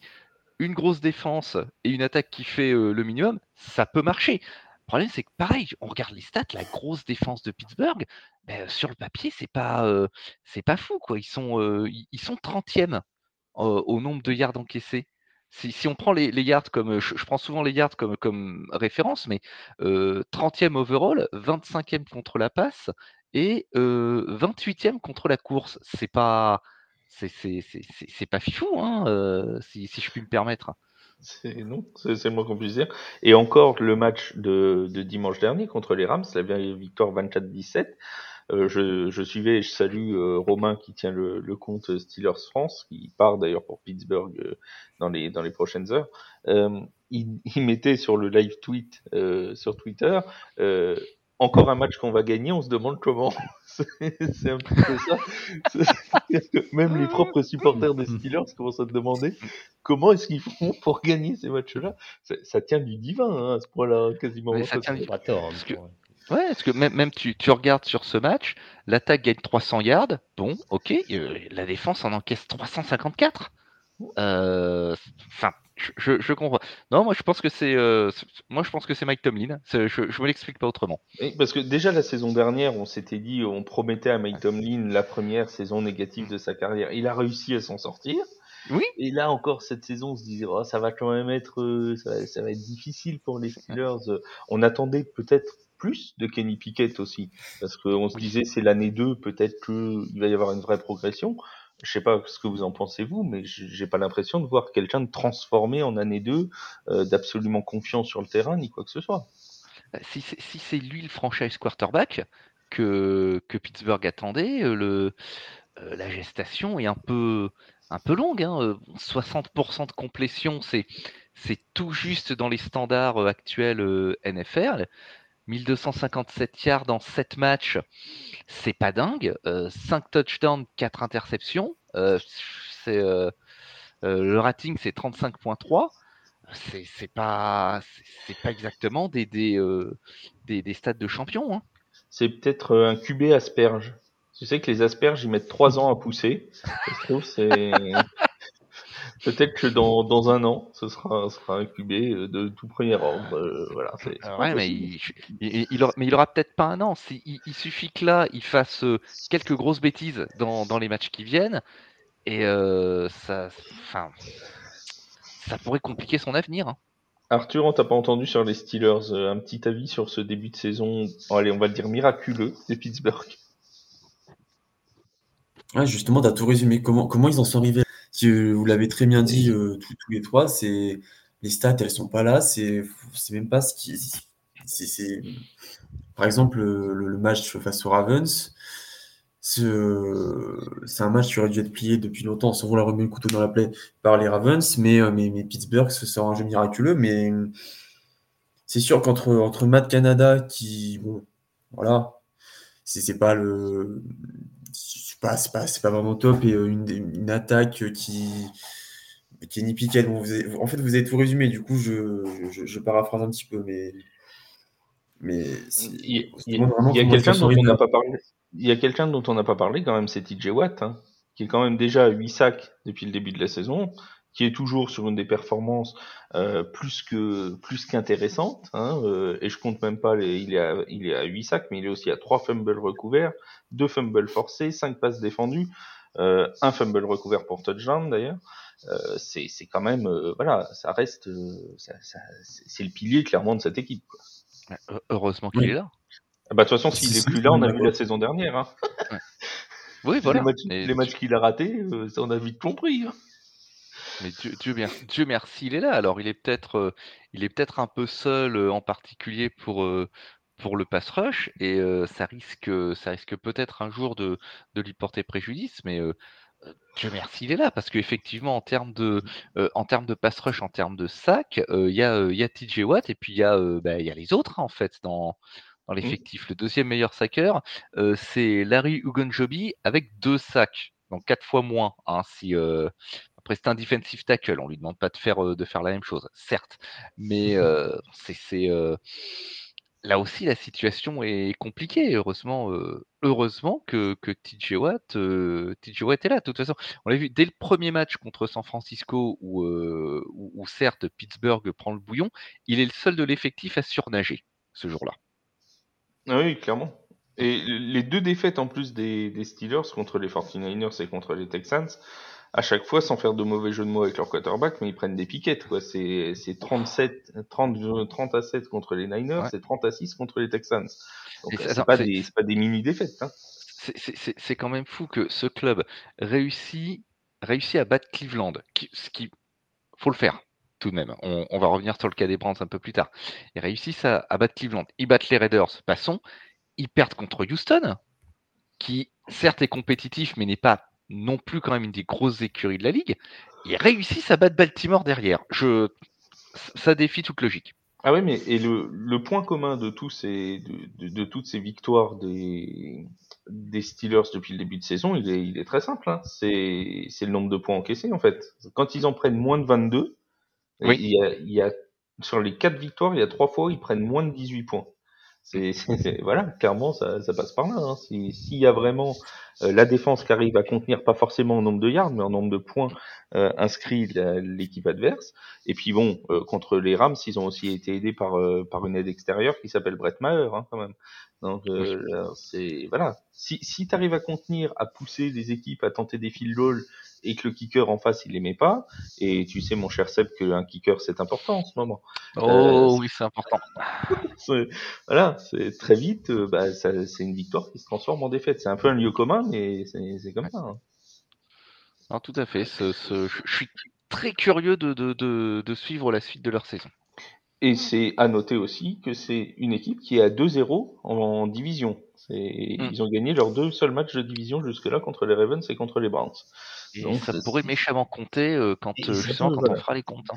une grosse défense et une attaque qui fait euh, le minimum, ça peut marcher. Le problème, c'est que pareil, on regarde les stats, la grosse défense de Pittsburgh, ben, sur le papier, c'est pas, c'est pas fou, quoi. Ils sont, ils sont 30e au nombre de yards encaissés. Si, si on prend les, yards comme, je, prends souvent les yards comme, comme référence, mais 30e overall, 25e contre la passe et 28e contre la course. C'est pas, c'est pas fifou, hein, si, si je puis me permettre. C'est non, c'est le moins qu'on puisse dire. Et encore le match de, de dimanche dernier contre les Rams, la victoire 24-17. Euh, je, je, suivais et je salue euh, Romain qui tient le, le, compte Steelers France, qui part d'ailleurs pour Pittsburgh euh, dans les dans les prochaines heures. Il, il, mettait sur le live tweet sur Twitter encore un match qu'on va gagner, on se demande comment. [laughs] c'est un peu ça. Que même les propres supporters des Steelers commencent à se demander comment est-ce qu'ils font pour gagner ces matchs-là. Ça, tient du divin hein, à ce point-là, quasiment. ça tient du... Pas tort, Ouais, parce que même, même tu, tu, regardes sur ce match, l'attaque gagne 300 yards, bon, ok, euh, la défense en encaisse 354. Euh, je, je, comprends. Non, moi je pense que c'est, euh, moi je pense que c'est Mike Tomlin. Je, je me l'explique pas autrement. parce que déjà la saison dernière, on s'était dit, on promettait à Mike Tomlin la première saison négative de sa carrière. Il a réussi à s'en sortir. Oui. Et là encore cette saison, on se disait, oh, ça va quand même être, ça va, ça va être difficile pour les Steelers. On attendait peut-être plus de Kenny Pickett aussi, parce qu'on se disait c'est l'année 2, peut-être qu'il va y avoir une vraie progression. Je sais pas ce que vous en pensez vous, mais j'ai pas l'impression de voir quelqu'un de transformé en année 2, euh, d'absolument confiant sur le terrain, ni quoi que ce soit. Bah, si c'est lui le franchise quarterback que, que Pittsburgh attendait, euh, le, euh, la gestation est un peu, un peu longue. Hein. 60% de complétion, c'est tout juste dans les standards actuels NFL. 1257 yards dans 7 matchs, c'est pas dingue. 5 euh, touchdowns, 4 interceptions. Euh, c'est, euh, le rating, c'est 35.3. C'est, c'est pas, c'est pas exactement des, des, des, des, stades de champion. Hein. c'est peut-être un QB asperge. Tu sais que les asperges, ils mettent trois ans à pousser. Je trouve c'est [laughs] peut-être que dans, dans un an, ce sera, sera un QB euh, de tout premier ordre. Euh, voilà, c'est c'est pas Ouais, mais il, il, il aura, mais il aura peut-être pas un an. Il, il suffit que là, il fasse euh, quelques grosses bêtises dans, dans les matchs qui viennent, et euh, ça, enfin, ça pourrait compliquer son avenir. hein. Arthur, on t'a pas entendu sur les Steelers. Un petit avis sur ce début de saison, allez, on va le dire miraculeux des Pittsburgh. Ouais, justement, tu as tout résumé. Comment, comment ils en sont arrivés? Euh, vous l'avez très bien dit euh, tous, les trois, c'est les stats, elles sont pas là. C'est même pas ce qui. c'est- Par exemple, le, le match face aux Ravens, c'est un match qui aurait dû être plié depuis longtemps, sans vouloir remettre le couteau dans la plaie par les Ravens, mais, euh, mais, Pittsburgh, ce sera un jeu miraculeux. Mais c'est sûr qu'entre entre Matt Canada, qui, bon, voilà, c'est pas le. C'est pas, c'est pas, pas vraiment top, et euh, une, une attaque qui. Kenny Pickett, bon, avez- en fait, vous avez tout résumé, du coup, je, je, je paraphrase un petit peu, mais. Mais Il y, a quelqu'un dont on n'a pas parlé. Il y a quelqu'un dont on n'a pas parlé quand même, c'est TJ Watt, hein, qui est quand même déjà à 8 sacs depuis le début de la saison, qui est toujours sur une des performances euh, plus que plus qu'intéressantes. Hein, euh, et je compte même pas, les, il est à, il est à 8 sacs, mais il est aussi à 3 fumbles recouverts, 2 fumbles forcés, 5 passes défendues, euh, un fumble recouvert pour touchdown d'ailleurs. Euh, c'est c'est quand même euh, voilà, ça reste, euh, ça, ça- c'est le pilier clairement de cette équipe. Quoi. Heu- Heureusement qu'il Oui. est là. Ah bah, de toute façon, s'il est plus là, on a vu la saison dernière. Hein. Oui, voilà. Les matchs, matchs qu'il a ratés, euh, ça on a vite compris. hein. Mais Dieu, Dieu merci, Dieu merci, il est là. Alors, il est peut-être, euh, il est peut-être un peu seul, euh, en particulier pour euh, pour le pass rush, et ça risque, ça risque peut-être un jour de de lui porter préjudice. Mais Dieu merci, il est là parce qu'effectivement, en termes de euh, en termes de pass rush, en termes de sac, euh, il y a euh, il y a TJ Watt et puis il y a bah, y a les autres hein, en fait dans dans l'effectif. Le deuxième meilleur saqueur, c'est Larry Ugonjobi avec deux sacs, donc quatre fois moins. Hein, si après c'est un defensive tackle, on lui demande pas de faire euh, de faire la même chose, certes, mais [laughs] euh, c'est euh, là aussi la situation est compliquée. Heureusement, euh, heureusement que que TJ Watt, TJ Watt est là. De toute façon, on l'a vu dès le premier match contre San Francisco où, où, où certes Pittsburgh prend le bouillon, il est le seul de l'effectif à surnager ce jour-là. Ah oui, clairement. Et les deux défaites en plus des, des Steelers contre les 49ers et contre les Texans, à chaque fois, sans faire de mauvais jeu de mots avec leur quarterback, mais ils prennent des piquettes. quoi. C'est c'est 37, 30, 30 à 7 contre les Niners Ouais. et 30 à 6 contre les Texans. Donc euh, c'est- c'est attends, pas c'est- des, c'est pas des mini-défaites. Hein. c'est- c'est c'est- c'est quand même fou que ce club réussit, réussit à battre Cleveland, qui, ce qui faut le faire tout de même. On, on va revenir sur le cas des Browns un peu plus tard. Ils réussissent à, à battre Cleveland. Ils battent les Raiders, passons. Ils perdent contre Houston, qui certes est compétitif, mais n'est pas non plus quand même une des grosses écuries de la ligue. Ils réussissent à battre Baltimore derrière. Je, ça défie toute logique. Ah oui, mais et le, le point commun de tous ces de, de, de toutes ces victoires des des Steelers depuis le début de saison, il est il est très simple. Hein. C'est c'est le nombre de points encaissés en fait. Quand ils en prennent moins de 22, Oui. il y a il y a sur les quatre victoires, il y a trois fois où ils prennent moins de 18 points. [laughs] C'est voilà, clairement ça ça passe par là. Hein. Si- S'il y a vraiment euh, la défense qui arrive à contenir pas forcément en nombre de yards, mais en nombre de points euh, inscrits l'équipe adverse. Et puis bon, euh, contre les Rams, ils ont aussi été aidés par euh, par une aide extérieure qui s'appelle Brett Maher, hein, quand même. Donc euh, c'est voilà. Si si tu arrives à contenir, à pousser des équipes à tenter des field goals et que le kicker en face il met pas, et tu sais mon cher Seb qu'un kicker c'est important en ce moment. Oh oui, c'est important. [laughs] Voilà, c'est très vite, euh, bah, c'est une victoire qui se transforme en défaite. C'est un peu un lieu commun, mais c'est comme ça. hein. Non, tout à fait. Ce, ce- je je suis très curieux de, de, de, de suivre la suite de leur saison. Et c'est à noter aussi que c'est une équipe qui est à 2-0 en, division. C'est- Mm. Ils ont gagné leurs deux seuls matchs de division jusque-là contre les Ravens et contre les Browns. Et Donc, ça pourrait méchamment compter euh, quand, euh, justement, quand voilà. on fera les comptes. hein.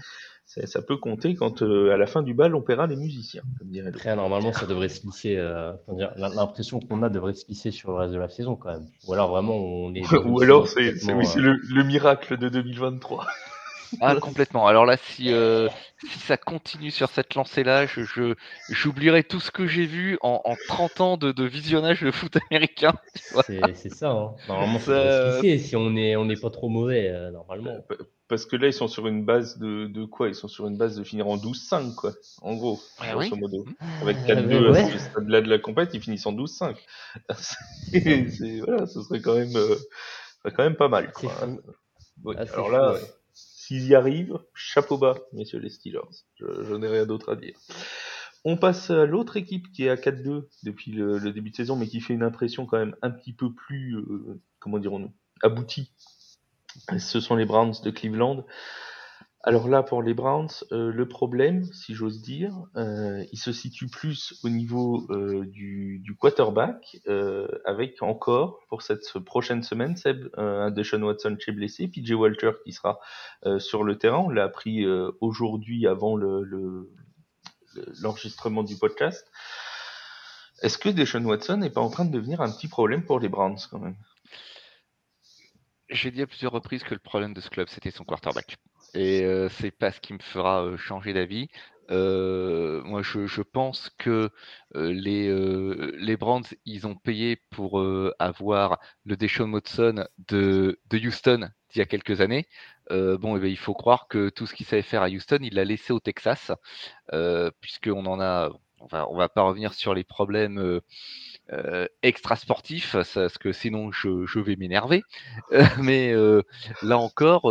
Ça peut compter quand euh, à la fin du bal on paiera les musiciens, comme dirait. Après, normalement, ça devrait se lisser. euh, L'impression qu'on a devrait se lisser sur le reste de la saison quand même. Ou alors vraiment, on est. [laughs] Ou alors c'est euh, le miracle de 2023. Ah, complètement. Alors là, si, euh, si ça continue sur cette lancée-là, je, je- j'oublierai tout ce que j'ai vu en, en 30 ans de, de visionnage de foot américain. C'est c'est ça. hein. Normalement, ça glisser si on est, on n'est pas trop mauvais, euh, normalement. Parce que là, ils sont sur une base de, de quoi? Ils sont sur une base de finir en 12-5, quoi. En gros, Ah grosso oui? modo. Avec Ah, 4-2 mais à ouais. ce stade-là de la compète, ils finissent en 12-5. [laughs] C'est- c'est- voilà, ce serait quand même, euh, ce serait quand même pas mal. Quoi. Ah, alors fou, là, ouais. S'ils y arrivent, chapeau bas, messieurs les Steelers. Je, je n'ai rien d'autre à dire. On passe à l'autre équipe qui est à 4-2 depuis le, début de saison, mais qui fait une impression quand même un petit peu plus, euh, comment dirons-nous, aboutie. Ce sont les Browns de Cleveland. Alors là, pour les Browns, euh, le problème, si j'ose dire, euh, il se situe plus au niveau euh, du, quarterback, avec encore, pour cette prochaine semaine, Seb, un Deshaun Watson qui est blessé, PJ Walter qui sera sur le terrain. On l'a appris aujourd'hui avant le, le- le- l'enregistrement du podcast. Est-ce que Deshaun Watson n'est pas en train de devenir un petit problème pour les Browns quand même? J'ai dit à plusieurs reprises que le problème de ce club, c'était son quarterback. Et euh, c'est pas ce qui me fera euh, changer d'avis. Euh, moi, je, pense que euh, les, les Browns, ils ont payé pour avoir le Deshaun Watson de, de Houston d'il y a quelques années. Bon, eh ben, il faut croire que tout ce qu'il savait faire à Houston, il l'a laissé au Texas, puisqu'on en a. On va, va pas revenir sur les problèmes extra-sportifs, ça- parce que sinon je, je vais m'énerver. [laughs] Mais là encore,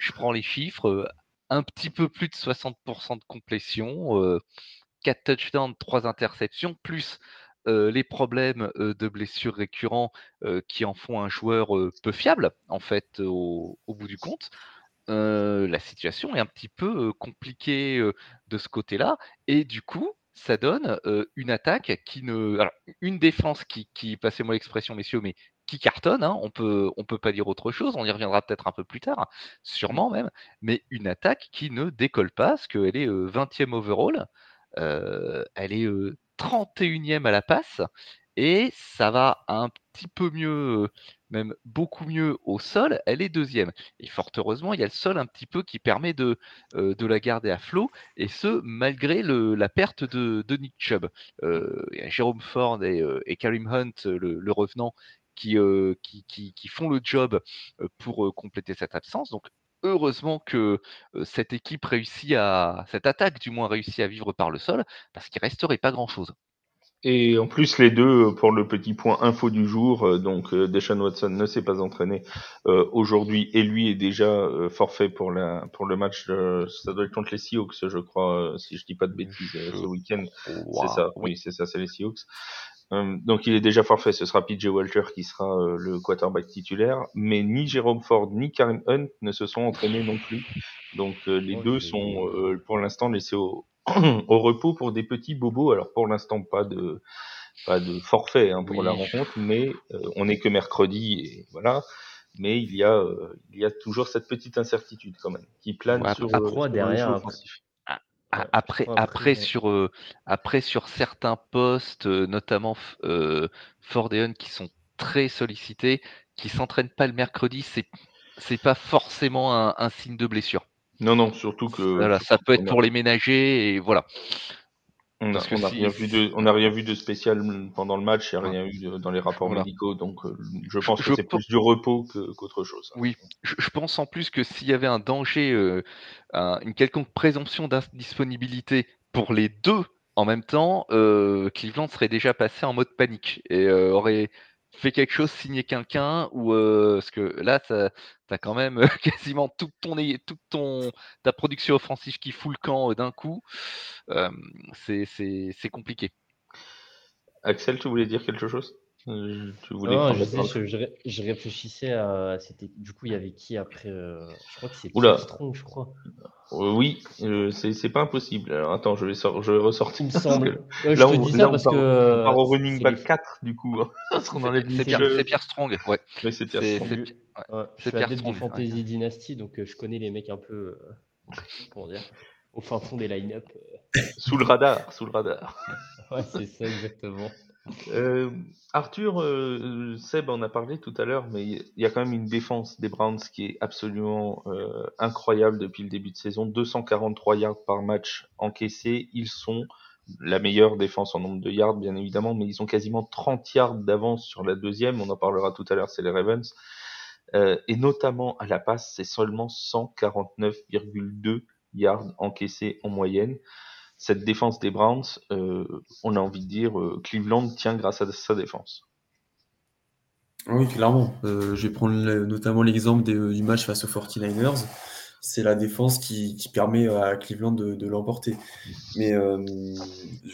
je prends les chiffres, euh, un petit peu plus de 60% de complétion, euh, 4 touchdowns, 3 interceptions, plus euh, les problèmes euh, de blessures récurrents euh, qui en font un joueur euh, peu fiable, en fait, au, bout du compte. Euh, la situation est un petit peu euh, compliquée euh, de ce côté-là. Et du coup, ça donne euh, une attaque qui ne. Alors, une défense qui, qui passez-moi l'expression, messieurs, mais qui cartonne, hein, on peut, on peut pas dire autre chose, on y reviendra peut-être un peu plus tard, sûrement même, mais une attaque qui ne décolle pas, parce qu'elle est euh, 20e overall, euh, elle est euh, 31e à la passe, et ça va un petit peu mieux, même beaucoup mieux au sol, elle est deuxième. Et fort heureusement, il y a le sol un petit peu qui permet de, euh, de la garder à flot, et ce, malgré le- la perte de, de Nick Chubb. Euh, Jérôme Ford et, euh, et Karim Hunt, le, le revenant, qui, euh, qui, qui, qui font le job euh, pour euh, compléter cette absence. Donc, heureusement que cette équipe réussit à, cette attaque du moins réussit à vivre par le sol, parce qu'il resterait pas grand-chose. Et en plus, les deux, pour le petit point info du jour, donc Deshaun Watson ne s'est pas entraîné euh, aujourd'hui et lui est déjà euh, forfait pour la pour le match. euh, ça doit être contre les Seahawks, je crois, si je dis pas de bêtises, ce week-end. C'est ça, oui, c'est ça, c'est les Seahawks. Euh, donc il est déjà forfait, ce sera PJ Walter qui sera euh, le quarterback titulaire, mais ni Jérôme Ford ni Karim Hunt ne se sont entraînés non plus. Donc euh, les deux sont euh, pour l'instant laissés au, [clears throat] au repos pour des petits bobos. Alors pour l'instant pas de pas de forfait hein, pour Oui. la rencontre, mais euh, on n'est que mercredi et voilà. Mais il y a euh, il y a toujours cette petite incertitude quand même qui plane Ouais, sur, après, sur derrière, Ouais, Après, après, sur, euh, après sur certains postes, euh, notamment euh, Ford et Hunt, qui sont très sollicités, qui s'entraînent pas le mercredi, c'est c'est pas forcément un, un signe de blessure. Non non, surtout que Voilà, ça peut être pour les ménagers et voilà. On n'a rien vu de, on a rien vu de spécial pendant le match, il n'y a rien eu de- dans les rapports Voilà. médicaux, donc euh, je pense Je que c'est plus du repos que- qu'autre chose. Oui, je, je pense en plus que s'il y avait un danger, euh, un- une quelconque présomption d'indisponibilité pour les deux en même temps, euh, Cleveland serait déjà passé en mode panique et euh, aurait fait quelque chose, signé quelqu'un, ou euh, parce que là, tu as quand même [laughs] quasiment toute ton, toute ton ta production offensive qui fout le camp d'un coup. Euh, c'est compliqué. Axel, tu voulais dire quelque chose? Euh, Tu voulais Non, je, sais, je, je ré- je réfléchissais à. C'était, du coup, il y avait qui après euh, Je crois que c'est Oula. Pierre Strong, je crois. Euh, Oui, euh, c'est c'est pas impossible. Alors attends, je vais, sor- je vais ressortir. Il me parce semble. que Ouais, je là, te on, dis là, ça on parce part, que. on part au c'est- running c'est back les- 4 du coup. hein, [laughs] parce qu'on enlève C'est Pierre, c'est Pierre Strong, ouais. Mais c'est Pierre C'est- Strong. c'est- Ouais, ouais, je c'est suis Pierre adepte Strong, du ouais. Fantasy Dynasty, donc euh, je connais les mecs un peu. euh, [laughs] comment dire Au fin fond des line-up. Sous le radar, sous le radar. [laughs] Ouais, c'est ça exactement. Euh, Arthur, euh, Seb en a parlé tout à l'heure, mais il y a quand même une défense des Browns qui est absolument euh, incroyable depuis le début de saison. 243 yards par match encaissés. Ils sont la meilleure défense en nombre de yards, bien évidemment, mais ils ont quasiment 30 yards d'avance sur la deuxième. On en parlera tout à l'heure, c'est les Ravens. Euh, et notamment à la passe, c'est seulement 149,2 yards encaissés en moyenne cette défense des Browns, euh, on a envie de dire, euh, Cleveland tient grâce à sa défense. Oui, clairement. Euh, je vais prendre notamment l'exemple du match face aux 49ers. C'est la défense qui, permet à Cleveland de, l'emporter. Mais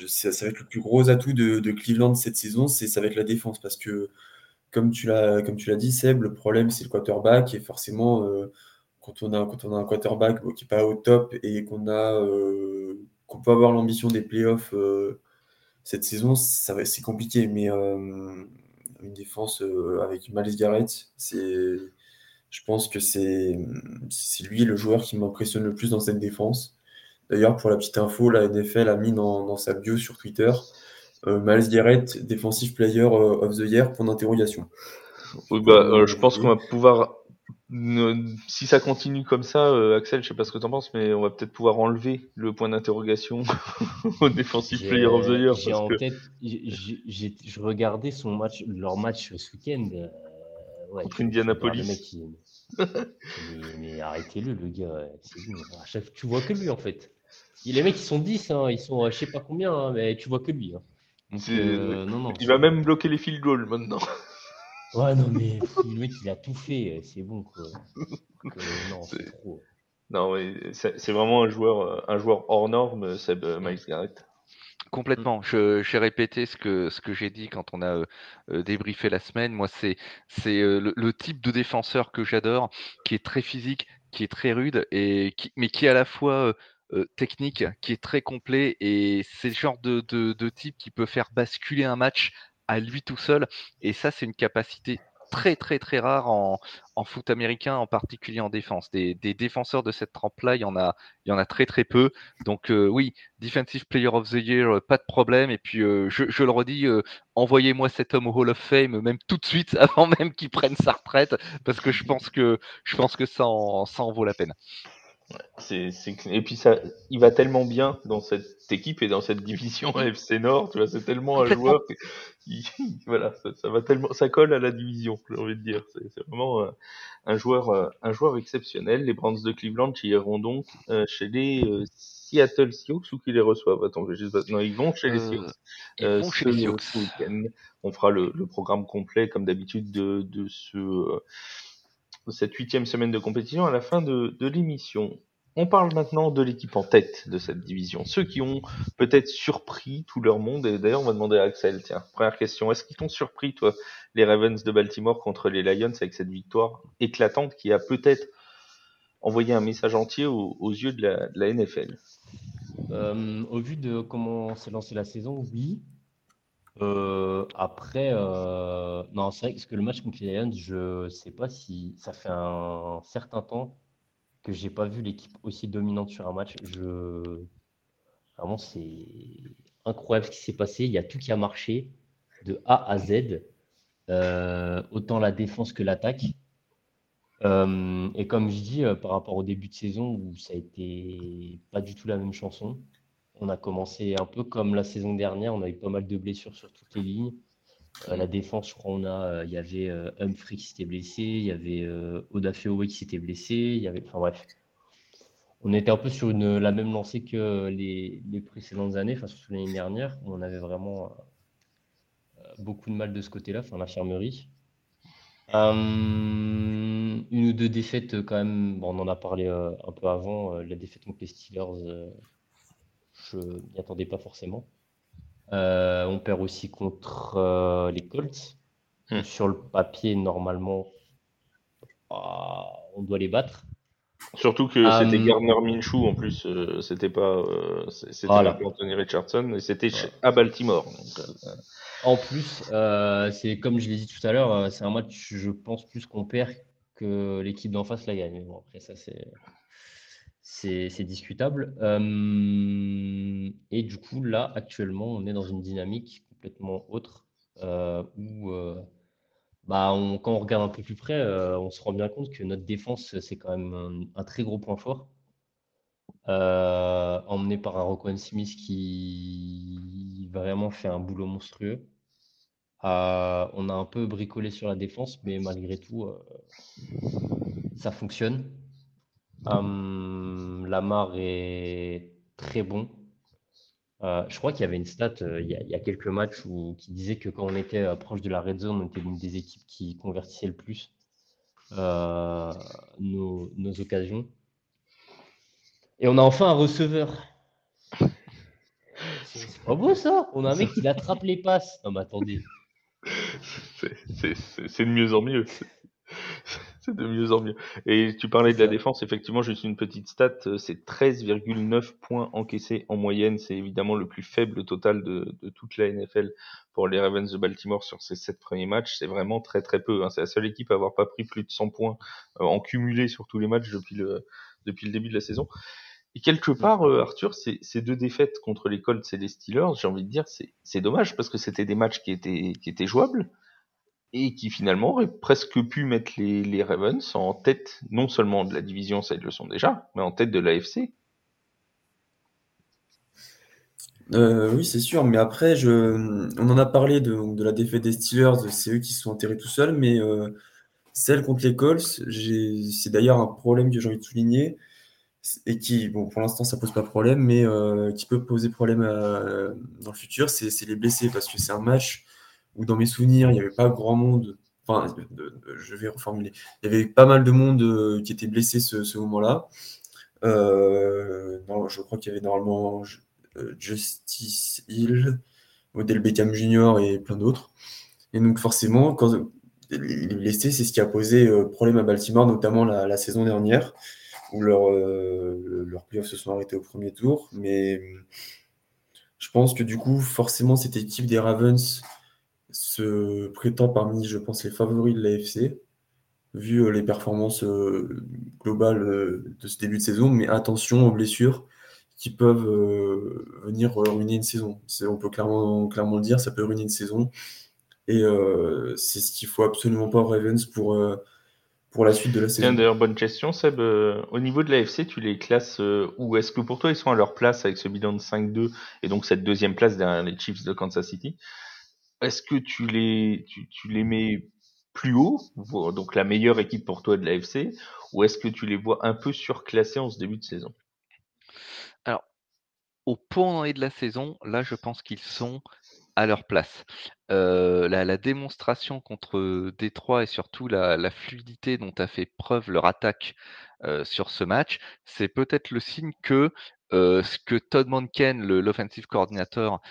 ça, va être le plus gros atout de, Cleveland cette saison, c'est ça va être la défense. Parce que, comme tu l'as dit, Seb, le problème c'est le quarterback. Et forcément, quand, on a, quand on a un quarterback qui n'est pas au top et qu'on a qu'on peut avoir l'ambition des playoffs euh, cette saison, ça c'est compliqué. Mais euh, une défense euh, avec Miles Garrett, c'est, je pense que c'est, c'est lui le joueur qui m'impressionne le plus dans cette défense. D'ailleurs, pour la petite info, la NFL a mis dans, sa bio sur Twitter Miles Garrett, Defensive Player of the Year, point d'interrogation. bah, je pense qu'on va pouvoir si ça continue comme ça, euh, Axel, je sais pas ce que t'en penses, mais on va peut-être pouvoir enlever le point d'interrogation [laughs] au Defensive Player of the Year. J'ai en tête, je regardais son match, leur match ce week-end. Euh, ouais, Contre Indianapolis. mais, arrêtez-le, le gars. tu vois que lui, en fait. Les mecs, ils sont 10, hein, ils sont je sais pas combien, hein, mais tu vois que lui. Hein. Euh, non, non, il va même bloquer les field goals maintenant. [laughs] Ouais, non, mais le mec, il a tout fait, c'est bon, quoi. [laughs] non, c'est trop. Non, mais c'est vraiment un joueur, euh, un joueur hors norme, Seb euh, Miles Garrett. Complètement. Je, j'ai répété ce que, ce que j'ai dit quand on a euh, débriefé la semaine. Moi, c'est, c'est le, type de défenseur que j'adore, qui est très physique, qui est très rude, et qui, mais qui est à la fois technique, qui est très complet. Et c'est le genre de, de, de type qui peut faire basculer un match à lui tout seul. Et ça, c'est une capacité très très très rare en, foot américain, en particulier en défense. Des, défenseurs de cette trempe-là, il y en a, il y en a très très peu. Donc euh, oui, Defensive Player of the Year, euh, pas de problème. Et puis euh, je, le redis, envoyez-moi cet homme au Hall of Fame, même tout de suite, [laughs] avant même qu'il prenne sa retraite, parce que je pense que je pense que ça ça en vaut la peine. C'est, Et puis ça, il va tellement bien dans cette équipe et dans cette division [laughs] FC Nord, tu vois, c'est tellement un joueur, [laughs] voilà, ça, va tellement, ça colle à la division, j'ai envie de dire. C'est, vraiment euh, un joueur, euh, un joueur exceptionnel. Les Browns de Cleveland qui iront donc euh, chez les Seattle Seahawks ou qui les reçoivent? Attends, je non, ils vont chez les Seahawks. Ils vont chez les Seahawks. On fera le, le, programme complet comme d'habitude de, de ce cette huitième semaine de compétition à la fin de, l'émission. On parle maintenant de l'équipe en tête de cette division. Ceux qui ont peut-être surpris tout leur monde. Et d'ailleurs, on va demander à Axel, tiens, première question. Est-ce qu'ils t'ont surpris, toi, les Ravens de Baltimore contre les Lions avec cette victoire éclatante qui a peut-être envoyé un message entier aux, yeux de la, de la NFL euh, Au vu de comment s'est lancée la saison, oui. Euh, après, euh, non, c'est vrai que le match contre les Lions, je sais pas si ça fait un certain temps que j'ai pas vu l'équipe aussi dominante sur un match. Je... Vraiment, c'est incroyable ce qui s'est passé. Il y a tout qui a marché de A à Z, euh, autant la défense que l'attaque. et comme je dis, par rapport au début de saison où ça a été pas du tout la même chanson, on a commencé un peu comme la saison dernière, on a eu pas mal de blessures sur toutes les lignes. Euh, la défense, je crois, on a, euh, il y avait euh, Humphrey qui s'était blessé, il y avait euh, Oda qui s'était blessé, il y avait, enfin bref, on était un peu sur la même lancée que les, précédentes années, enfin surtout l'année dernière, où on avait vraiment beaucoup de mal de ce côté-là, enfin l'infirmerie. une ou deux défaites quand même, bon, on en a parlé un peu avant, la défaite contre les Steelers je n'y attendais pas forcément. Euh, on perd aussi contre euh, les Colts. Hmm. Sur le papier, normalement, ah, on doit les battre. Surtout que c'était euh, Gardner Minshew en plus, c'était pas c'était Anthony Richardson et c'était à Baltimore. En plus, c'est comme je l'ai dit tout à l'heure, c'est un match, je pense, plus qu'on perd que l'équipe d'en face la gagne. Mais bon, après ça, c'est c'est discutable. et du coup, là, actuellement, on est dans une dynamique complètement autre. euh, où bah, on, quand on regarde un peu plus près, on se rend bien compte que notre défense, c'est quand même un, très gros point fort. emmené par un Roquan Smith qui vraiment fait un boulot monstrueux. on a un peu bricolé sur la défense, mais malgré tout, ça fonctionne. Hum, Lamar est très bon. Euh, je crois qu'il y avait une stat euh, il, y a, quelques matchs où, qui disait que quand on était euh, proche de la red zone, on était l'une des équipes qui convertissait le plus nos, occasions. Et on a enfin un receveur. C'est pas beau ça On a un mec qui [laughs] attrape les passes. Non mais attendez. C'est de mieux en mieux. C'est [laughs] de mieux en mieux. Et tu parlais de la défense, effectivement, juste une petite stat, euh, c'est 13,9 points encaissés en moyenne. C'est évidemment le plus faible total de, toute la NFL pour les Ravens de Baltimore sur ces sept premiers matchs. C'est vraiment très très peu. Hein. C'est la seule équipe à avoir pas pris plus de 100 points euh, en cumulé sur tous les matchs depuis le, depuis le début de la saison. Et quelque part, euh, Arthur, ces, ces deux défaites contre les Colts et les Steelers, j'ai envie de dire, c'est dommage parce que c'était des matchs qui étaient, qui étaient jouables et qui finalement aurait presque pu mettre les, les, Ravens en tête non seulement de la division, ça ils le sont déjà, mais en tête de l'AFC. Euh, oui, c'est sûr, mais après, on en a parlé de, de la défaite des Steelers, c'est eux qui se sont enterrés tout seuls, mais euh, celle contre les Colts, c'est d'ailleurs un problème que j'ai envie de souligner, et qui, pour l'instant, ça pose pas problème, mais euh, qui peut poser problème dans le futur, c'est les blessés, parce que c'est un match où dans mes souvenirs, il n'y avait pas grand monde. Enfin, je vais reformuler. Il y avait pas mal de monde euh, qui était blessé ce, moment-là. Euh, je crois qu'il y avait normalement euh, Justice Hill, Model Beckham Jr. et plein d'autres. Et donc forcément, quand les blessés, c'est ce qui a posé problème à Baltimore, notamment la, saison dernière, où leurs leur playoffs se sont arrêtés au premier tour. Mais je pense que du coup, forcément, cette équipe des Ravens se prétend parmi, je pense, les favoris de l'AFC, vu euh, les performances euh, globales euh, de ce début de saison. Mais attention aux blessures qui peuvent venir ruiner une saison. On peut clairement, clairement le dire, ça peut ruiner une saison. Et c'est ce qu'il faut absolument pas aux Ravens pour, pour la suite de la saison. D'ailleurs, bonne question, Seb. au niveau de l'AFC, tu les classes où Est-ce que pour toi, ils sont à leur place avec ce bilan de 5-2 et donc cette deuxième place derrière les Chiefs de Kansas City? Est-ce que tu les, mets plus haut, donc la meilleure équipe pour toi de l'AFC, ou est-ce que tu les vois un peu surclassés en ce début de saison? Alors, au point de la saison, là, je pense qu'ils sont à leur place. Euh, la, démonstration contre Détroit et surtout la, fluidité dont a fait preuve leur attaque euh, sur ce match, c'est peut-être le signe que euh, ce que Todd Monken, l'offensive coordinator,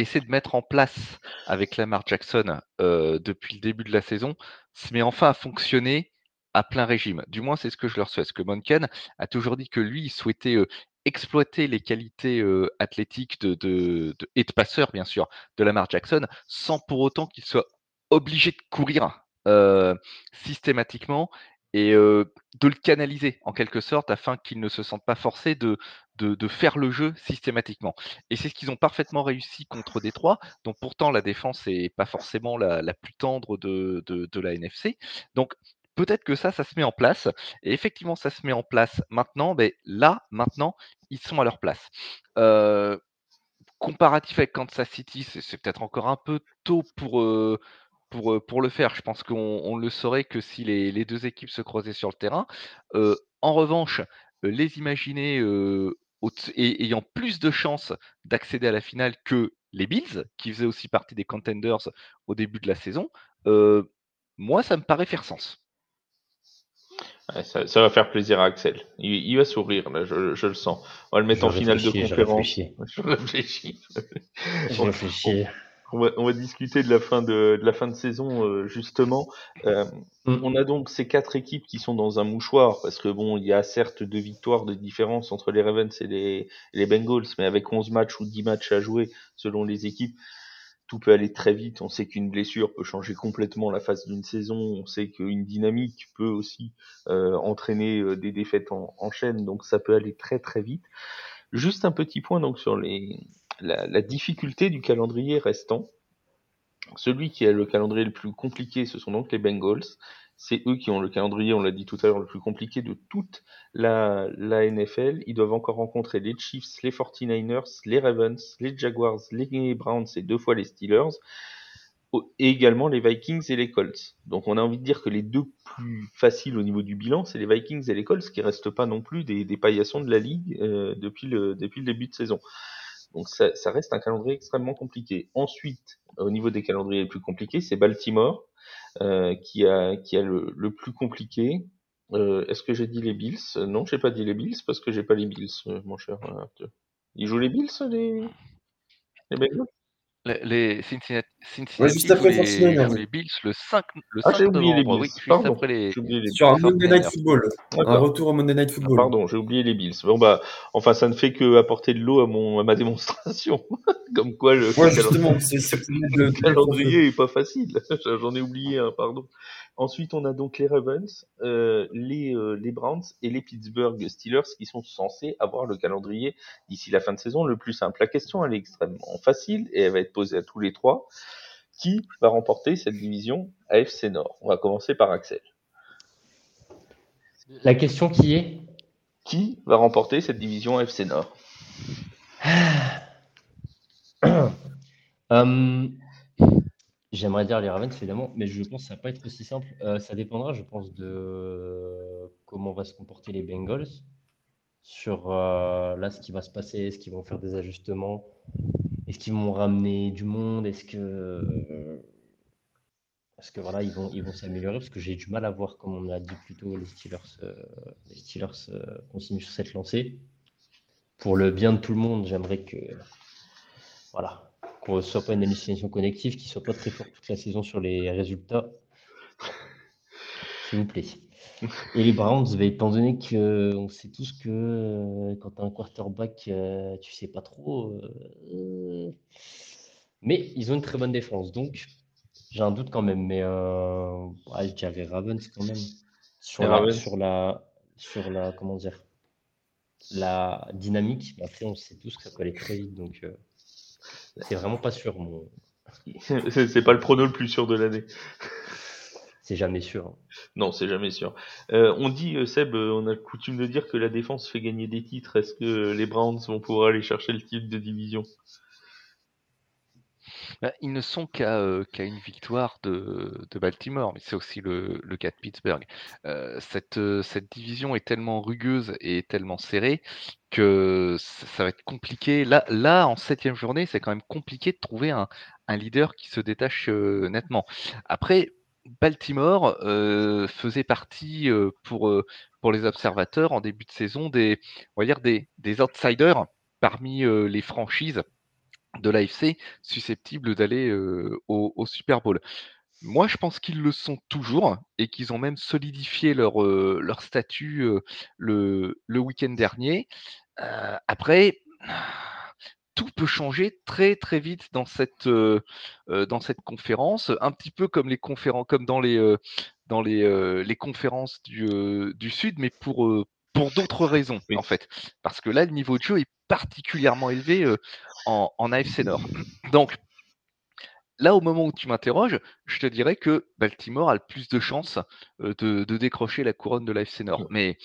essaie de mettre en place avec Lamar Jackson euh, depuis le début de la saison se met enfin à fonctionner à plein régime. Du moins, c'est ce que je leur souhaite. Parce que Monken a toujours dit que lui, il souhaitait euh, exploiter les qualités euh, athlétiques et de passeur, bien sûr, de Lamar Jackson, sans pour autant qu'il soit obligé de courir systématiquement et de le canaliser en quelque sorte afin qu'il ne se sente pas forcé de, de, faire le jeu systématiquement. Et c'est ce qu'ils ont parfaitement réussi contre Détroit, dont pourtant la défense n'est pas forcément la, plus tendre de, de, la NFC. Donc peut-être que ça, ça se met en place. Et effectivement, ça se met en place maintenant. Mais là, maintenant, ils sont à leur place. comparatif avec Kansas City, c'est peut-être encore un peu tôt pour, pour, pour le faire. Je pense qu'on le saurait que si les, deux équipes se croisaient sur le terrain. en revanche, les imaginer et, ayant plus de chances d'accéder à la finale que les Bills, qui faisaient aussi partie des contenders au début de la saison, moi, ça me paraît faire sens. ça, va faire plaisir à Axel. Il, va sourire, là, je, le sens. On va le mettre en finale de conférence. [laughs] Je réfléchis. Je réfléchis. On va, discuter de la fin de, la fin de saison euh, justement. Euh, mm. On a donc ces quatre équipes qui sont dans un mouchoir parce que bon, il y a certes deux victoires de différence entre les Ravens et les, les Bengals, mais avec 11 matchs ou 10 matchs à jouer selon les équipes, tout peut aller très vite. On sait qu'une blessure peut changer complètement la phase d'une saison. On sait qu'une dynamique peut aussi euh, entraîner des défaites en, en chaîne, donc ça peut aller très très vite. Juste un petit point donc sur les la, difficulté du calendrier restant. Celui qui a le calendrier le plus compliqué, ce sont donc les Bengals. C'est eux qui ont le calendrier, on l'a dit tout à l'heure, le plus compliqué de toute la, NFL. Ils doivent encore rencontrer les Chiefs, les 49ers, les Ravens, les Jaguars, les Browns et deux fois les Steelers. Et également les Vikings et les Colts. Donc on a envie de dire que les deux plus faciles au niveau du bilan, c'est les Vikings et les Colts, qui restent pas non plus des, paillassons de la ligue euh, depuis le début de saison. Donc ça, reste un calendrier extrêmement compliqué. Ensuite, au niveau des calendriers les plus compliqués, c'est Baltimore, euh, qui a, qui a le, le plus compliqué. Euh, Est-ce que j'ai dit les Bills? Non, j'ai pas dit les Bills parce que j'ai pas les Bills, euh, mon cher. Ils jouent les Bills, les, les les, les Cincinnati, Cincinnati Ouais, juste après les, 49ers. les Bills le 5, le Ah, 5 j'ai oublié les novembre, Bills. oui, juste Pardon. après les... Les Sur un Monday Night 49ers. Football. Un D'accord. retour au Monday Night Ah, Football. pardon, j'ai oublié les Bills. Bon bah, enfin, ça ne fait que apporter de l'eau à mon à ma démonstration. [laughs] Comme quoi le, Ouais, justement, calendrier est pas facile. [laughs] J'en ai oublié un, pardon. Ensuite, on a donc les Ravens, euh, les euh, les Browns et les Pittsburgh Steelers qui sont censés avoir le calendrier d'ici la fin de saison le plus simple. La question elle est extrêmement facile et elle va être posée à tous les trois. Qui va remporter cette division AFC Nord? On va commencer par Axel. La question qui est? Qui va remporter cette division AFC Nord? Euh, [clears throat] J'aimerais dire les Ravens, évidemment, mais je pense que ça va pas être aussi simple. Euh, ça dépendra, je pense, de comment vont se comporter les Bengals sur euh, là ce qui va se passer, est-ce qu'ils vont faire des ajustements, est-ce qu'ils vont ramener du monde, est-ce que parce que voilà, ils vont ils vont s'améliorer? Parce que j'ai du mal à voir, comme on a dit plus tôt, les Steelers, euh, les Steelers euh, continuent sur cette lancée. Pour le bien de tout le monde, j'aimerais que voilà, qu'on ne soit pas une hallucination collective, qui ne soit pas très fort toute la saison sur les résultats. S'il vous plaît. Et les Browns, bah, étant donné qu'on sait tous que euh, quand tu as un quarterback, euh, tu sais pas trop. euh, mais ils ont une très bonne défense, donc j'ai un doute quand même. Mais ouais, je dirais Ravens quand même. Sur la, Ravens. sur la, sur la, comment dire, la dynamique. Mais Après, on sait tous que ça peut aller très vite, donc c'est vraiment pas sûr. Mon... [laughs] C'est pas le prono le plus sûr de l'année. C'est jamais sûr. hein. Non, c'est jamais sûr. Euh, on dit, euh, Seb, euh, on a coutume de dire que la défense fait gagner des titres. Est-ce que les Browns vont pouvoir aller chercher le titre de division? Bah, ils ne sont qu'à euh, qu'à une victoire de, de Baltimore, mais c'est aussi le, le cas de Pittsburgh. Euh, cette, euh, cette division est tellement rugueuse et tellement serrée que ça, ça va être compliqué. Là, là, en septième journée, c'est quand même compliqué de trouver un, un leader qui se détache euh, nettement. Après, Baltimore euh, faisait partie euh, pour, euh, pour les observateurs en début de saison des, outsiders parmi les franchises de l'AFC susceptibles d'aller au, Super Bowl. Moi, je pense qu'ils le sont toujours et qu'ils ont même solidifié leur, statut le, le week-end dernier. Après, tout peut changer très très vite dans cette, euh, euh, dans cette conférence, un petit peu comme les conférences, comme dans les, euh, dans les, euh, les conférences du, du Sud, mais pour, pour d'autres raisons Oui. en fait. Parce que là, le niveau de jeu est particulièrement élevé en, en AFC Nord. Donc, là, au moment où tu m'interroges, je te dirais que Baltimore a le plus de chances de, de décrocher la couronne de l'AFC Nord. Mais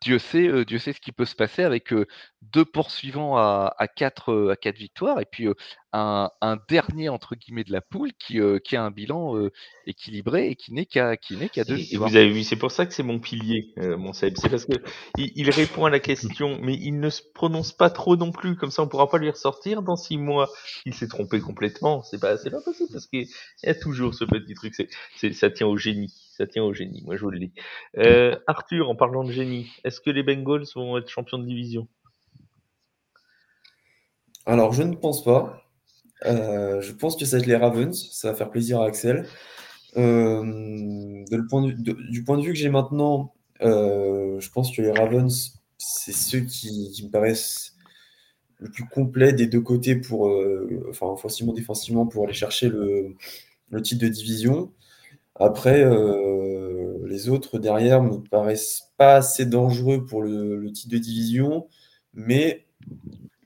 Dieu sait, euh, Dieu sait ce qui peut se passer avec euh, deux poursuivants à, à, quatre, euh, à quatre victoires et puis un, un dernier entre guillemets de la poule qui, qui a un bilan équilibré et qui n'est qu'à qui n'est qu'à deux Et vous avez vu, c'est pour ça que c'est mon pilier, mon Seb. C'est parce que il, il répond à la question, mais il ne se prononce pas trop non plus. Comme ça, on pourra pas lui ressortir dans six mois. Il s'est trompé complètement. C'est pas, c'est pas possible parce qu'il y a toujours ce petit truc. C'est, ça tient au génie. Ça tient au génie. Moi, je vous le dis. Euh, Arthur, en parlant de génie, est-ce que les Bengals vont être champions de division? Alors, je ne pense pas. Euh, je pense que ça va être les Ravens. Ça va faire plaisir à Axel. Euh, du point de vue que j'ai maintenant, je pense que les Ravens, c'est ceux qui, me paraissent le plus complet des deux côtés pour, enfin, offensivement, défensivement, pour aller chercher le titre de division. Après, euh, les autres derrière me paraissent pas assez dangereux pour le, le titre de division, mais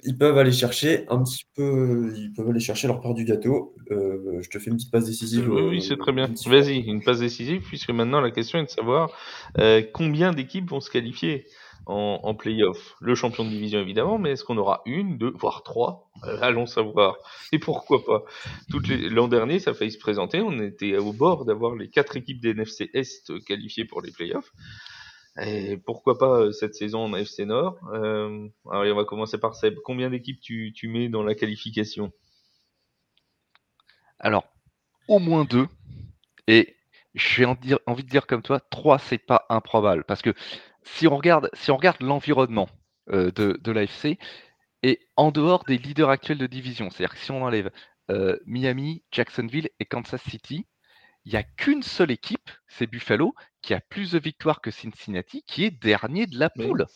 ils peuvent aller chercher un petit peu, ils peuvent aller chercher leur part du gâteau. Euh, je te fais une petite passe décisive. Oui, oui, c'est très bien. Vas-y, une passe décisive, puisque maintenant la question est de savoir euh, combien d'équipes vont se qualifier en, en play-off. Le champion de division évidemment, mais est-ce qu'on aura une, deux, voire trois? Euh, Allons savoir. Et pourquoi pas? L'an dernier, ça a failli se présenter. On était au bord d'avoir les quatre équipes des NFC Est qualifiées pour les play-offs. Et pourquoi pas euh, cette saison en FC Nord? Euh, Alors on va commencer par Seb. Combien d'équipes tu, tu mets dans la qualification? Alors, au moins deux. Et j'ai envie de dire comme toi, trois, c'est pas improbable. Parce que si on regarde, si on regarde l'environnement euh, de, de l'AFC, et en dehors des leaders actuels de division, c'est-à-dire que si on enlève euh, Miami, Jacksonville et Kansas City, il n'y a qu'une seule équipe, c'est Buffalo, qui a plus de victoires que Cincinnati, qui est dernier de la poule.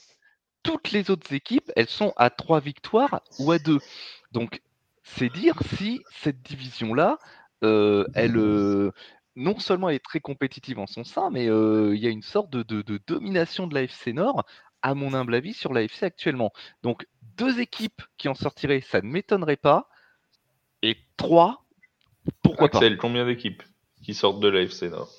Toutes les autres équipes, elles sont à trois victoires ou à deux. Donc, c'est dire si cette division-là, euh, elle, non seulement elle est très compétitive en son sein, mais euh, il y a une sorte de, de, de domination de l'AFC Nord, à mon humble avis, sur l'AFC actuellement. Donc, deux équipes qui en sortiraient, ça ne m'étonnerait pas. Et trois, pourquoi Axel, combien d'équipes qui sortent de l'AFC Nord?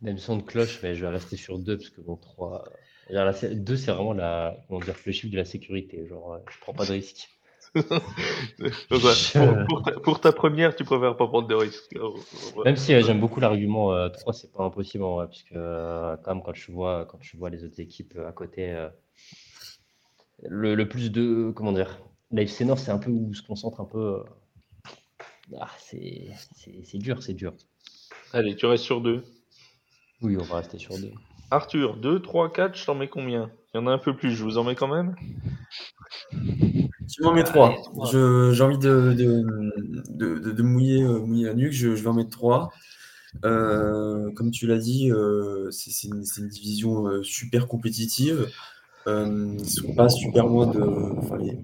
Même son de cloche, mais je vais rester sur deux, parce que bon, trois. deux, c'est vraiment la, comment dire, le chiffre de la sécurité. Genre, je prends pas de risque. [laughs] pour, ta, première, tu préfères pas prendre de risques. Même si euh, j'aime beaucoup l'argument 3, euh, c'est pas impossible, ouais, puisque euh, quand même, quand je vois, quand je vois les autres équipes à côté, le, le, plus de, comment dire, l'AFC Nord, c'est un peu où se concentre un peu. Ah, c'est dur, c'est dur. Allez, tu restes sur deux. Oui, on va rester sur deux. Arthur, 2, 3, 4, je t'en mets combien? Il y en a un peu plus, je vous en mets quand même? Tu m'en mets 3. J'ai envie de, de, de, de mouiller, euh, mouiller, la nuque, je, je, vais en mettre 3. Euh, comme tu l'as dit, euh, c'est une, une, division euh, super compétitive. Ils ne sont pas super loin de. Enfin, les,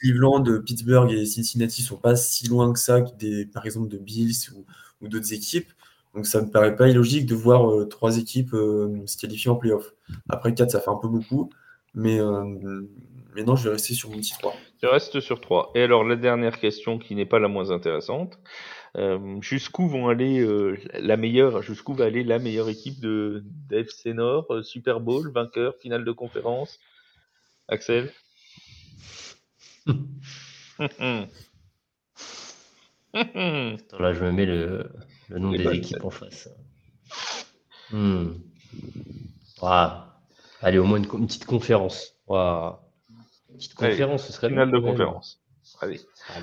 Cleveland, Pittsburgh et Cincinnati ne sont pas si loin que ça, des, par exemple, de Bills ou, ou d'autres équipes. Donc ça ne me paraît pas illogique de voir trois équipes se qualifier en playoff. Après 4, ça fait un peu beaucoup. Mais, euh, mais non, je vais rester sur mon petit 3. Tu restes sur 3. Et alors, la dernière question qui n'est pas la moins intéressante. Euh, jusqu'où vont aller euh, la meilleure, jusqu'où va aller la meilleure équipe de d'FC Nord, euh, Super Bowl, vainqueur, finale de conférence? Axel? [laughs] Attends, là, je me mets le, le nom des équipes en face. Hmm. Allez, au moins une, petite conférence. Une petite conférence, ce serait Finale de conférence. Allez.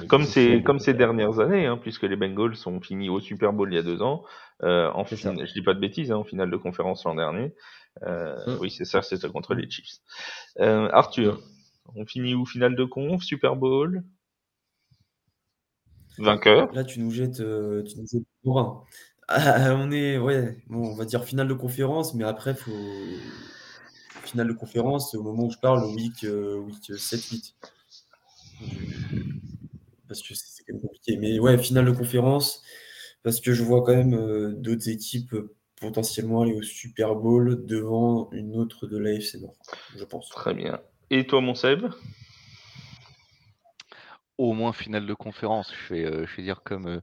comme c'est comme ces dernières années, hein, puisque les Bengals sont finis au Super Bowl il y a deux ans. Euh, en fin... je dis pas de bêtises, hein, en finale de conférence l'an dernier. Euh, hmm. Oui, c'est ça, c'était contre les Chiefs. Euh, Arthur, on finit où? Finale de conf, Super Bowl? Vainqueur? Là, tu nous jettes, euh, tu nous jettes pour [laughs] ah, on est, ouais, bon, on va dire finale de conférence, mais après, faut finale de conférence au moment où je parle, week, euh, week 7-8. Parce que c'est quand même compliqué. Mais ouais, finale de conférence, parce que je vois quand même euh, d'autres équipes potentiellement aller au Super Bowl devant une autre de l'AFC Nord, je pense. Très bien. Et toi, mon Seb? Au moins finale de conférence. Je vais, euh, je vais dire comme euh,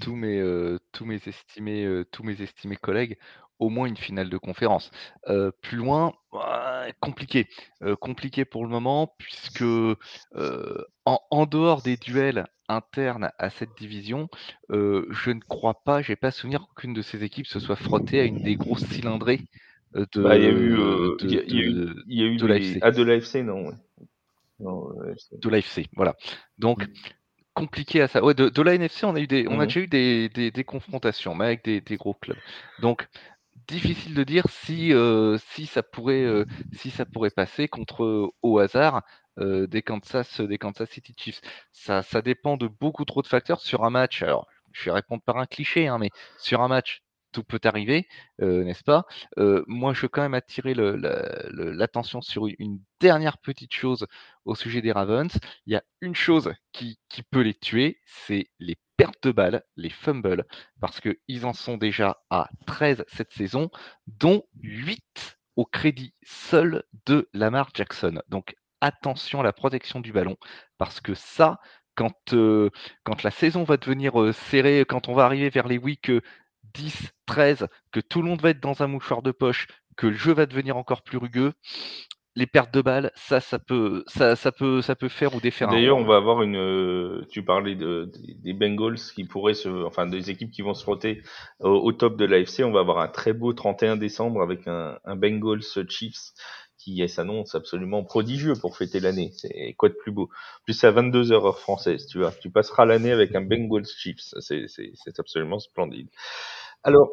tous mes, euh, tous mes estimés, euh, tous mes estimés collègues, au moins une finale de conférence. Euh, plus loin, compliqué, Euh, compliqué pour le moment puisque en, en dehors des duels internes à cette division, je ne crois pas, j'ai pas souvenir qu'aucune de ces équipes se soit frottée à une des grosses cylindrées de, Bah, il y a eu, euh, il y a- y eu, de, il y a eu de des- l'AFC. Ah, de l'AFC, non. ouais. Non. De l'AFC, voilà. Donc, Mm. compliqué à ça. Ouais, de, de la NFC, on a eu des, on a Mhm. déjà eu des, des, des confrontations, mais avec des, des gros clubs. Donc, difficile de dire si, euh, si ça pourrait, euh, si ça pourrait passer contre euh, au hasard des Kansas, des Kansas City Chiefs. Ça, ça dépend de beaucoup trop de facteurs sur un match. Alors, je vais répondre par un cliché, hein, mais sur un match, peut arriver, euh, n'est-ce pas? Euh, Moi, je veux quand même attirer l'attention sur une dernière petite chose au sujet des Ravens. Il y a une chose qui, peut les tuer, c'est les pertes de balles, les fumbles, parce qu'ils en sont déjà à 13 cette saison, dont 8 au crédit seul de Lamar Jackson. Donc attention à la protection du ballon. Parce que ça, quand, euh, quand la saison va devenir serrée, quand on va arriver vers les week 10, 13, que tout le monde va être dans un mouchoir de poche, que le jeu va devenir encore plus rugueux, les pertes de balles, ça, ça peut, ça, ça peut, ça peut faire ou défaire. D'ailleurs, on va avoir une. euh, tu parlais de, des Bengals qui pourraient se, enfin des équipes qui vont se frotter au, au top de l'AFC. On va avoir un très beau 31 décembre avec un, un Bengals Chiefs qui s'annonce absolument prodigieux pour fêter l'année. C'est quoi de plus beau? Plus c'est à 22 heures heure française, tu vois. Tu passeras l'année avec un Bengals Chiefs. C'est absolument splendide. Alors,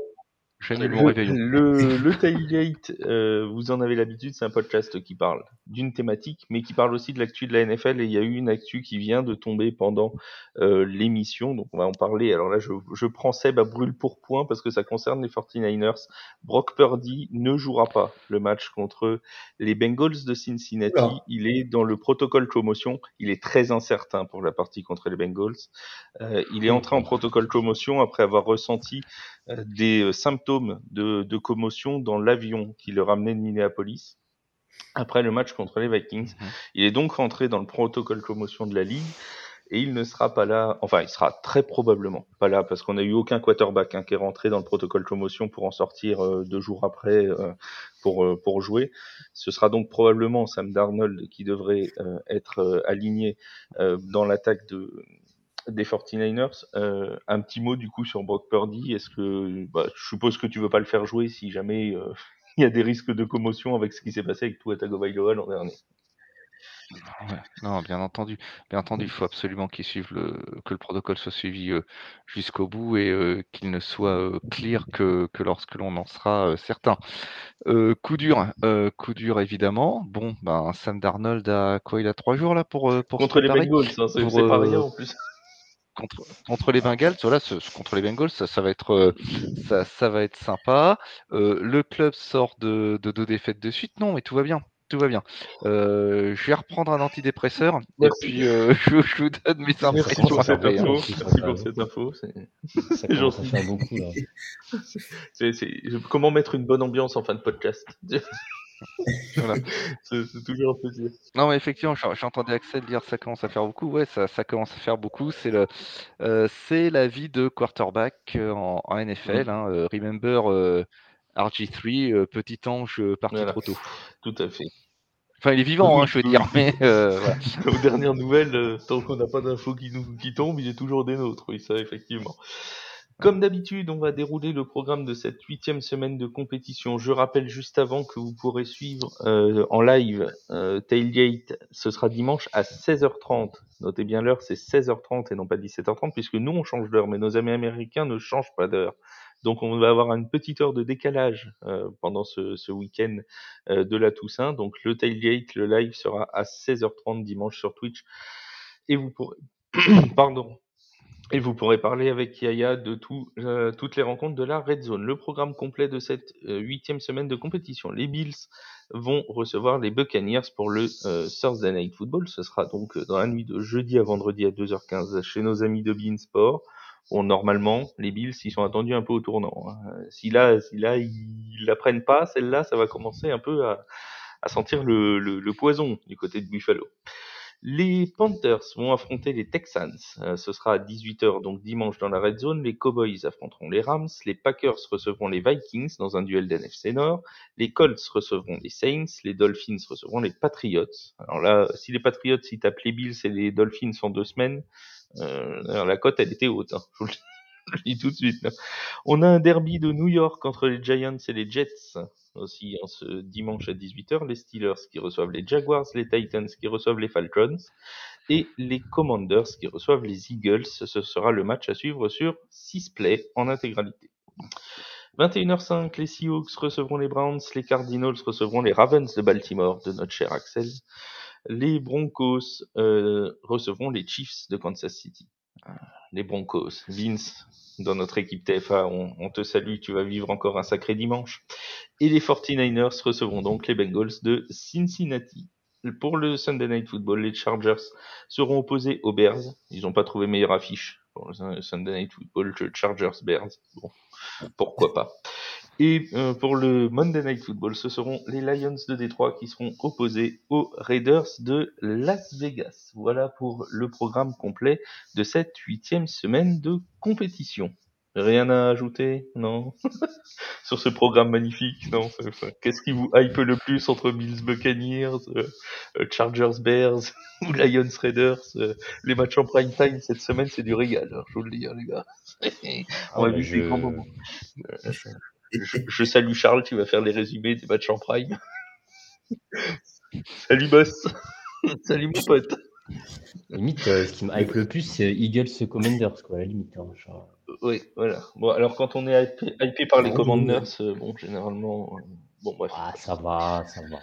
le, le Tailgate, euh, vous en avez l'habitude, c'est un podcast qui parle d'une thématique, mais qui parle aussi de l'actu de la NFL. Et il y a eu une actu qui vient de tomber pendant euh, l'émission, donc on va en parler. Alors là, je, je prends Seb à brûle pour point parce que ça concerne les 49ers. Brock Purdy ne jouera pas le match contre les Bengals de Cincinnati. Il est dans le protocole commotion. Il est très incertain pour la partie contre les Bengals. Euh, il est entré en protocole commotion après avoir ressenti des euh, symptômes de, de commotion dans l'avion qui le ramenait de Minneapolis après le match contre les Vikings. Mhm. Il est donc rentré dans le protocole commotion de la ligue et il ne sera pas là, enfin il sera très probablement pas là parce qu'on n'a eu aucun quarterback hein, qui est rentré dans le protocole commotion pour en sortir euh, deux jours après euh, pour, euh, pour jouer. Ce sera donc probablement Sam Darnold qui devrait euh, être euh, aligné euh, dans l'attaque de des 49ers. Euh, un petit mot du coup sur Brock Purdy. Est-ce que, bah, je suppose que tu veux pas le faire jouer si jamais euh, [laughs] il y a des risques de commotion avec ce qui s'est passé avec Tua Tagovailoa l'an dernier? Ouais, non, bien entendu, bien entendu, il faut absolument le, que le protocole soit suivi euh, jusqu'au bout et euh, qu'il ne soit euh, clear que, que lorsque l'on en sera certain. Coup dur, coup dur évidemment. Bon, ben Sam Darnold a quoi? Il a trois jours là pour pour se Contre les préparer Bengals, hein, c'est pas rien en plus. Contre contre les Bengals. Voilà, ce- ce- contre les Bengals, ça, ça va être euh, ça, ça va être sympa. Euh, le club sort de, de deux défaites de suite. Non, mais tout va bien. Tout va bien. Euh, je vais reprendre un antidépresseur Merci. et puis euh, [laughs] je, je vous donne mes Merci impressions pour cette info. Merci pour cette info. c'est- gentil. beaucoup là. c'est- c'est- Comment mettre une bonne ambiance en fin de podcast? [laughs] Voilà. C'est toujours un plaisir. Non, mais effectivement, j'en- j'entendais Axel dire ça commence à faire beaucoup. Ouais, ça, ça commence à faire beaucoup. C'est le, euh, c'est la vie de quarterback euh, en, en NFL. hein. Euh, remember euh, RG3, euh, petit ange parti Voilà. trop tôt. Tout à fait. Enfin, il est vivant, hein, je veux dire, mais euh, voilà. [laughs] Aux dernières nouvelles, tant qu'on n'a pas d'infos qui nous qui tombent, il est toujours des nôtres, oui, ça effectivement. Comme d'habitude, on va dérouler le programme de cette huitième semaine de compétition. Je rappelle juste avant que vous pourrez suivre euh, en live euh, Tailgate. Ce sera dimanche à 16h30. Notez bien l'heure, c'est 16h30 et non pas 17h30 puisque nous on change d'heure, mais nos amis américains ne changent pas d'heure. Donc on va avoir une petite heure de décalage euh, pendant ce, ce week-end euh, de la Toussaint. Donc le Tailgate, le live sera à 16h30 dimanche sur Twitch. Et vous pourrez, [coughs] pardon, et vous pourrez parler avec Yaya de tout, euh, toutes les rencontres de la Red Zone. Le programme complet de cette euh, huitième semaine de compétition. Les Bills vont recevoir les Buccaneers pour le euh, Thursday Night Football. Ce sera donc euh, dans la nuit de jeudi à vendredi à 2h15 chez nos amis de Bein Sport. Bon, normalement, les Bills, ils sont attendus un peu au tournant. hein. Si là, si là, ils la prennent pas, celle-là, ça va commencer un peu à, à sentir le, le, le poison du côté de Buffalo. Les Panthers vont affronter les Texans. Euh, ce sera à 18h, donc dimanche dans la Red Zone. Les Cowboys affronteront les Rams. Les Packers recevront les Vikings dans un duel d'NFC Nord. Les Colts recevront les Saints. Les Dolphins recevront les Patriots. Alors là, si les Patriots ils tapent les Bills et les Dolphins en deux semaines, euh, alors la cote elle était haute. Hein, je vous le [laughs] dis tout de suite. là. On a un derby de New York entre les Giants et les Jets aussi en ce dimanche à 18h. Les Steelers qui reçoivent les Jaguars, les Titans qui reçoivent les Falcons et les Commanders qui reçoivent les Eagles. Ce sera le match à suivre sur 6 play en intégralité. 21h05, les Seahawks recevront les Browns, les Cardinals recevront les Ravens de Baltimore de notre cher Axel. Les Broncos euh, recevront les Chiefs de Kansas City. Les Broncos, Vince, dans notre équipe TFA, on, on te salue, tu vas vivre encore un sacré dimanche. Et les 49ers recevront donc les Bengals de Cincinnati. Pour le Sunday Night Football, les Chargers seront opposés aux Bears. Ils n'ont pas trouvé meilleure affiche pour le Sunday Night Football, Chargers Bears. Bon, pourquoi pas. Et euh, pour le Monday Night Football, ce seront les Lions de Détroit qui seront opposés aux Raiders de Las Vegas. Voilà pour le programme complet de cette huitième semaine de compétition. Rien à ajouter Non? [laughs] Sur ce programme magnifique Non? Enfin, Qu'est-ce qui vous hype le plus entre Bills Buccaneers, euh, euh, Chargers Bears [laughs] ou Lions Raiders euh, Les matchs en prime time cette semaine, c'est du régal, hein, je vous le dis, hein, les gars. [laughs] On Ah, va bah, vivre des grands moments. Je, je salue Charles qui va faire les résumés des matchs en prime. [laughs] Salut boss [laughs] Salut mon pote Limite, euh, ce qui me hype le plus, c'est Eagles Commanders, quoi, à la limite. hein, genre. Oui, voilà. Bon, alors quand on est hypé, hypé par les Ah, Commanders, euh, bon, généralement... euh, bon, bref. Ah, ça va, ça va.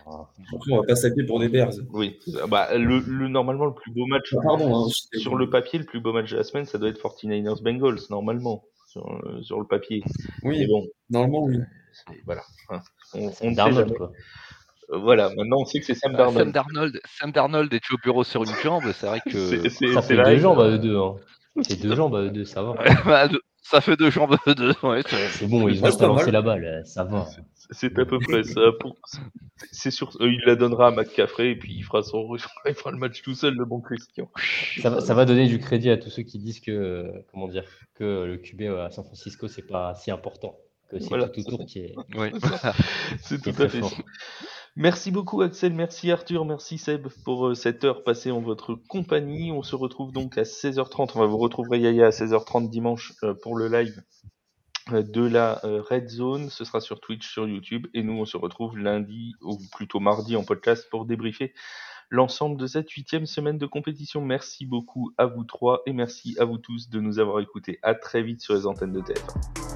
Après, on va pas s'appeler pour des Bears. Oui, bah, le, le, normalement, le plus beau match... Ah, Pardon, hein, Sur le papier, le plus beau match de la semaine, ça doit être 49ers Bengals, normalement, sur, euh, sur le papier. Mais Oui, bon, normalement, oui. c'est- voilà. hein. On, on Darnold, quoi. Euh, Voilà, maintenant on sait que c'est Sam Euh, Darnold. Sam Darnold, Sam Darnold est au bureau sur une jambe, c'est vrai que [laughs] C'est- la deux jambes à eux deux. Hein. C'est deux jambes à eux deux, ça va. [laughs] De- ça fait deux jambes deux. Ouais, c'est- bon, pas pas lancé mal. la balle, euh, ça va. C'est à peu près ça. Pour... C'est sûr, euh, il la donnera à McCaffrey et puis il fera son, [laughs] il fera le match tout seul, le bon Christian. Ça va, ça va donner du crédit à tous ceux qui disent que, euh, comment dire, que le QB à San Francisco, c'est pas si important. Que c'est Voilà, tout autour qui est, Oui. C'est tout à fait fort. Merci beaucoup Axel, merci Arthur, merci Seb pour euh, cette heure passée en votre compagnie. On se retrouve donc à 16h30. On va vous retrouver Yaya à 16h30 dimanche euh, pour le live euh, de la Red Zone. Ce sera sur Twitch, sur YouTube. Et nous, on se retrouve lundi, ou plutôt mardi en podcast pour débriefer l'ensemble de cette huitième semaine de compétition. Merci beaucoup à vous trois et merci à vous tous de nous avoir écoutés. À très vite sur les antennes de TF1.